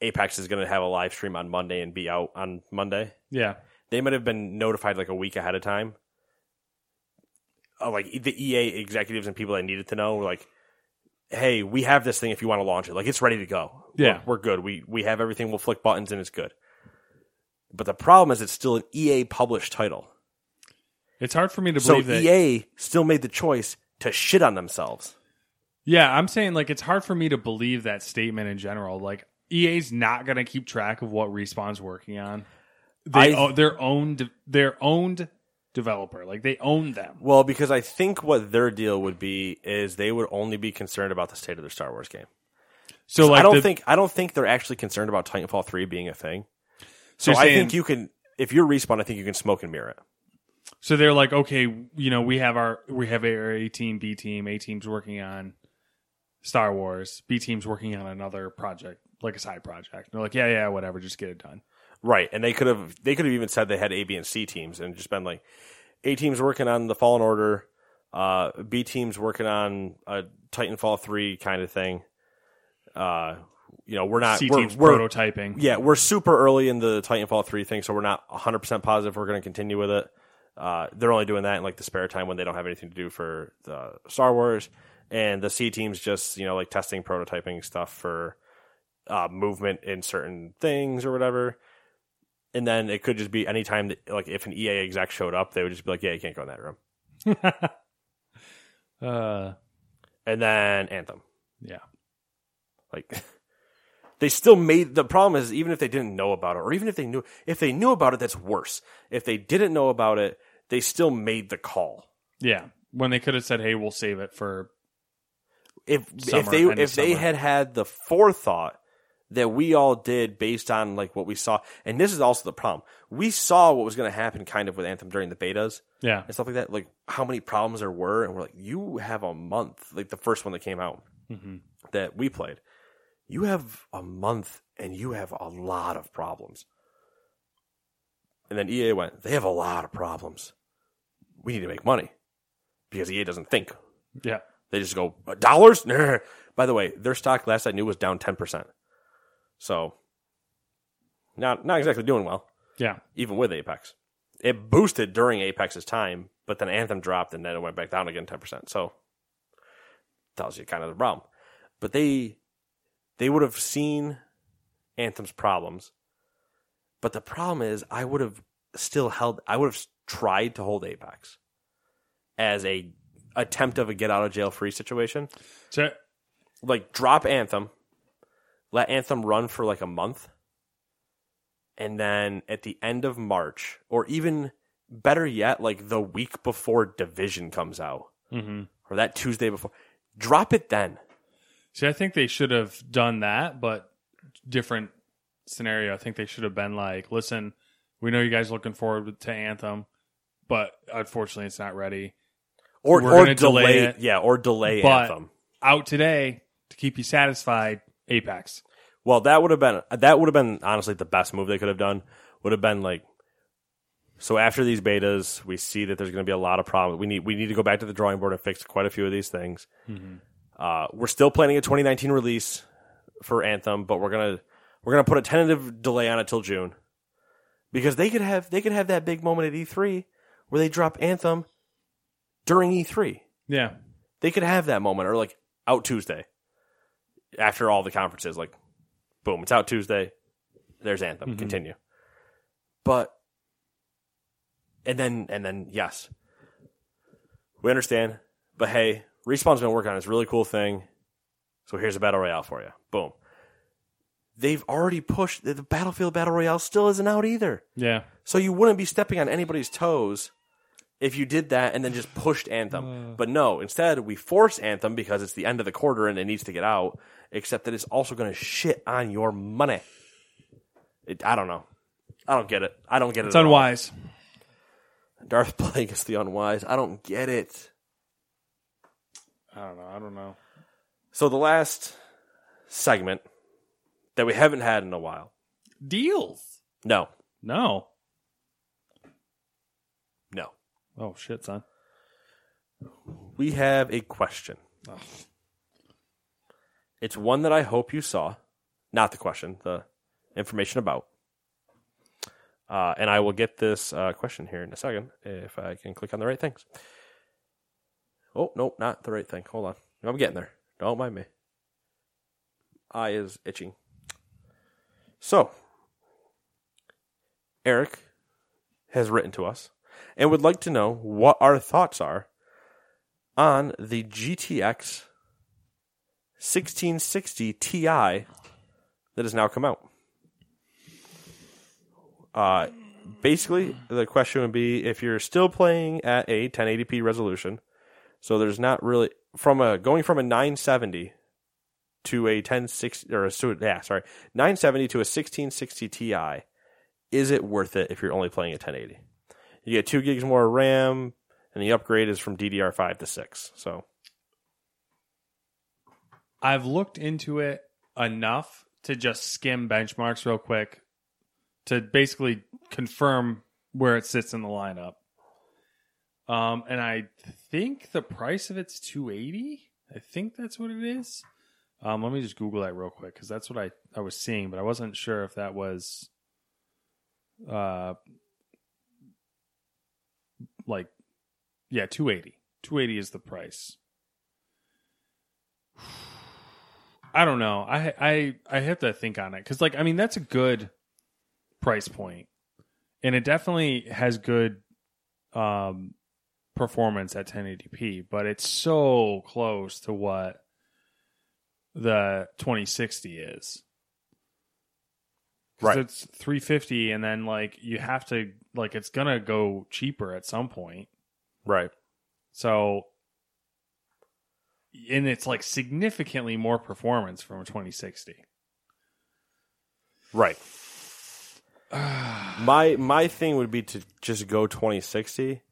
Apex is going to have a live stream on Monday and be out on Monday. Yeah. They might have been notified like a week ahead of time. Uh, like the EA executives and people that needed to know were like, "Hey, we have this thing. If you want to launch it, like it's ready to go. Yeah. we're, we're good. We we have everything. We'll flick buttons and it's good." But the problem is, it's still an EA published title, It's hard for me to so believe that. EA still made the choice to shit on themselves. Yeah, I'm saying like it's hard for me to believe that statement in general. Like EA's not going to keep track of what Respawn's working on. They I- their own de- their owned developer. Like they own them. Well, because I think what their deal would be is they would only be concerned about the state of their Star Wars game. So like I don't the- think I don't think they're actually concerned about Titanfall three being a thing. So So I saying- think you can, if you're respawn, I think you can smoke and mirror it. So they're like, okay, you know, we have our we have our A team, B team, A team's working on Star Wars, B team's working on another project, like a side project. they're like, yeah, yeah, whatever, just get it done. Right, and they could have they could have even said they had A, B, and C teams, and just been like, A team's working on the Fallen Order, uh, B team's working on a Titanfall three kind of thing. Uh, you know, we're not C we're, we're- prototyping. Yeah, we're super early in the Titanfall three thing, so we're not 100 percent positive we're going to continue with it. Uh, they're only doing that in like the spare time when they don't have anything to do for the Star Wars, and the C team's just you know like testing prototyping stuff for uh, movement in certain things or whatever. And then it could just be anytime that like if an EA exec showed up, they would just be like, "Yeah, you can't go in that room." Uh, and then Anthem. Yeah. Like they still made the problem is even if they didn't know about it, or even if they knew if they knew about it, that's worse. If they didn't know about it, they still made the call. Yeah. When they could have said, "Hey, we'll save it for If if they if they had had the forethought that we all did based on like what we saw, and this is also the problem. We saw what was going to happen kind of with Anthem during the betas yeah, and stuff like that, like how many problems there were, and we're like, you have a month, like the first one that came out mm-hmm. that we played, you have a month and you have a lot of problems. And then EA went, they have a lot of problems. We need to make money because EA doesn't think. yeah, They just go "Uh, dollars. Nah. By the way, their stock last I knew was down ten percent. So, not not exactly doing well yeah. even with Apex. It boosted during Apex's time, but then Anthem dropped and then it went back down again ten percent. So tells you kind of the problem. But they they would have seen Anthem's problems. But the problem is I would have still held I would have tried to hold Apex as a attempt of a get out of jail free situation. So Like drop Anthem, let Anthem run for like a month and then at the end of March, or even better yet, like the week before Division comes out, Mhm. or that Tuesday before, drop it then. See, I think they should have done that, but different scenario. I think they should have been like, listen, we know you guys are looking forward to Anthem, but unfortunately it's not ready. Or We're or delay delay, it, yeah, or delay but Anthem. out today to keep you satisfied, Apex. Well, that would have been that would have been honestly the best move they could have done. Would have been like, so after these betas, we see that there's going to be a lot of problems. We need we need to go back to the drawing board and fix quite a few of these things. Mm-hmm. Uh, we're still planning a 2019 release for Anthem, but we're gonna we're gonna put a tentative delay on it till June because they could have they could have that big moment at E3 where they drop Anthem during E3 Yeah. they could have that moment or like out Tuesday after all the conferences. Like, boom, it's out Tuesday. There's Anthem. Continue. But and then and then yes, we understand. But hey, Respawn's been working on this really cool thing. So here's a battle royale for you. Boom. They've already pushed the Battlefield Battle Royale still isn't out either. Yeah. So you wouldn't be stepping on anybody's toes if you did that and then just pushed Anthem. But no, instead we force Anthem because it's the end of the quarter and it needs to get out, except that it's also going to shit on your money. It, I don't know. I don't get it. I don't get it. It's at all. unwise. Darth Plagueis is the unwise. I don't get it. I don't know. I don't know. So the last segment that we haven't had in a while. Deals. No. No. No. Oh shit, son. We have a question. It's one that I hope you saw. Not the question, the information about. Uh, and I will get this uh, question here in a second if I can click on the right things. Oh, nope, not the right thing. Hold on. I'm getting there. Don't mind me. Eye is itching. So, Eric has written to us and would like to know what our thoughts are on the GTX 1660 Ti that has now come out. Uh, basically, the question would be if you're still playing at a 1080p resolution, so there's not really from a going from a 970 to a 1060 or a, yeah, sorry, 970 to a 1660 Ti. Is it worth it if you're only playing at 1080? You get two gigs more RAM, and the upgrade is from DDR5 to six. So I've looked into it enough to just skim benchmarks real quick to basically confirm where it sits in the lineup. Um, and I think the price of it's two eighty. I think that's what it is. Um, let me just Google that real quick because that's what I, I was seeing, but I wasn't sure if that was uh like yeah, two eighty. Two eighty is the price. I don't know. I I I have to think on it because, like, I mean, that's a good price point, and it definitely has good, um, performance at 1080p, but it's so close to what the 2060 is. Right. It's 350 and then like you have to like it's going to go cheaper at some point. Right. So and it's like significantly more performance from a 2060. Right. my my thing would be to just go 2060.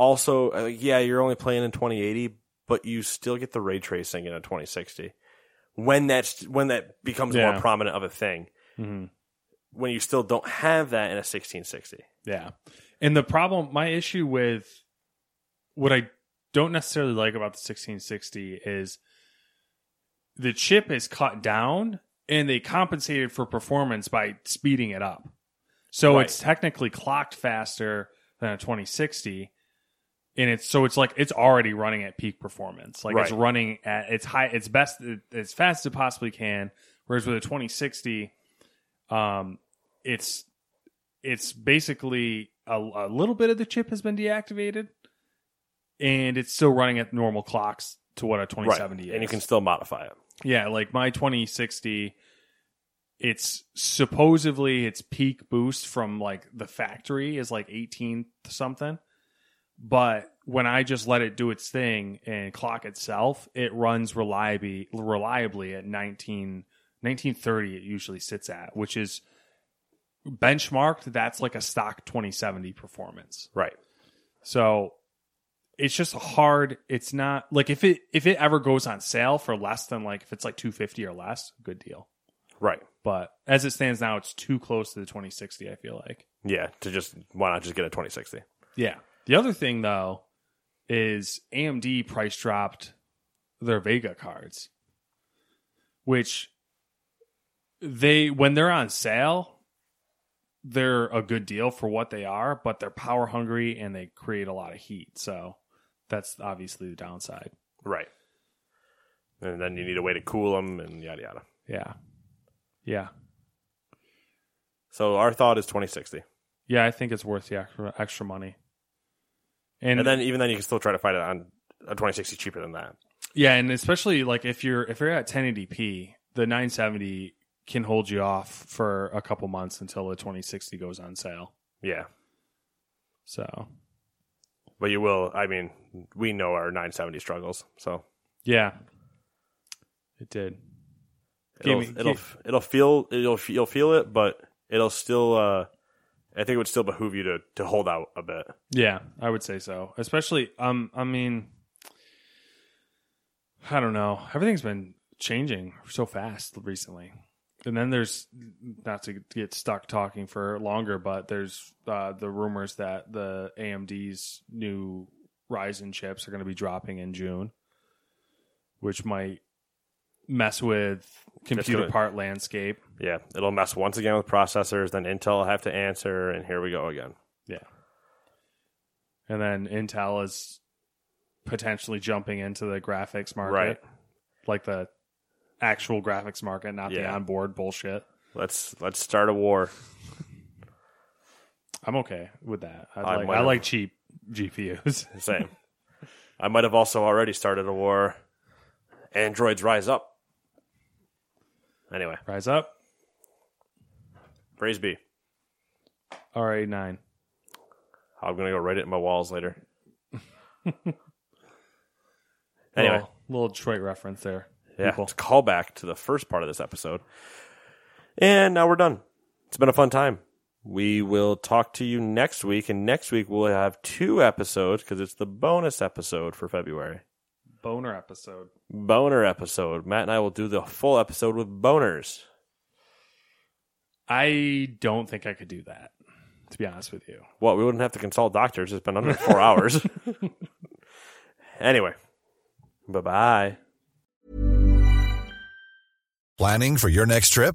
Also, uh, yeah, you're only playing in 2080, but you still get the ray tracing in a 2060. When that's when that becomes Yeah. more prominent of a thing. Mm-hmm. When you still don't have that in a 1660. Yeah. And the problem, my issue with what I don't necessarily like about the 1660 is the chip is cut down and they compensated for performance by speeding it up. So Right. it's technically clocked faster than a 2060 and it's so it's like it's already running at peak performance. Like it's running at its high its best as fast as it possibly can whereas with a 2060 um it's it's basically a, a little bit of the chip has been deactivated and it's still running at normal clocks to what a 2070 is. And you can still modify it. Yeah, like my 2060 it's supposedly its peak boost from like the factory is like 18 something. But when I just let it do its thing and clock itself, it runs reliably reliably at 19 1930 it usually sits at, which is benchmarked that's like a stock 2070 performance. Right. So it's just hard. It's not like if it if it ever goes on sale for less than like if it's like 250 or less, good deal. Right. But as it stands now, it's too close to the 2060, I feel like. Yeah, to just why not just get a 2060? Yeah. The other thing though is AMD price dropped their Vega cards, which they when they're on sale, they're a good deal for what they are, but they're power hungry and they create a lot of heat. So that's obviously the downside. Right. And then you need a way to cool them and yada yada. Yeah. Yeah. So our thought is 2060. Yeah, I think it's worth the extra, extra money. And, And then even then you can still try to find it on a 2060 cheaper than that. yeah, and especially like if you're if you're at 1080p, the 970 can hold you off for a couple months until the 2060 goes on sale. Yeah. So, But you will, I mean, we know our 970 struggles. So yeah. It did. It'll it'll, it'll feel it'll you'll feel it, but it'll still uh I think it would still behoove you to to hold out a bit. Yeah, I would say so. Especially um I mean I don't know. Everything's been changing so fast recently. And then there's not to get stuck talking for longer, but there's uh, the rumors that the AMD's new Ryzen chips are going to be dropping in June, which might mess with computer gonna- part landscape. Yeah, it'll mess once again with processors. Then Intel will have to answer, and here we go again. Yeah. And then Intel is potentially jumping into the graphics market. Right. Like the actual graphics market, not the Yeah. onboard bullshit. Let's let's start a war. I'm okay with that. I, I like, I like cheap GPUs. Same. I might have also already started a war. Androids rise up. Anyway, Rise up. praise be. RA9. I'm gonna go write it in my walls later. anyway, Little, little Detroit reference there. yeah, people. it's a callback to the first part of this episode. And now we're done. It's been a fun time. We will talk to you next week, and next week we'll have two episodes because it's the bonus episode for February. Boner episode. Boner episode. Matt and I will do the full episode with boners. I don't think I could do that, to be honest with you. Well, we wouldn't have to consult doctors. It's been under four hours. anyway, bye bye. Planning for your next trip?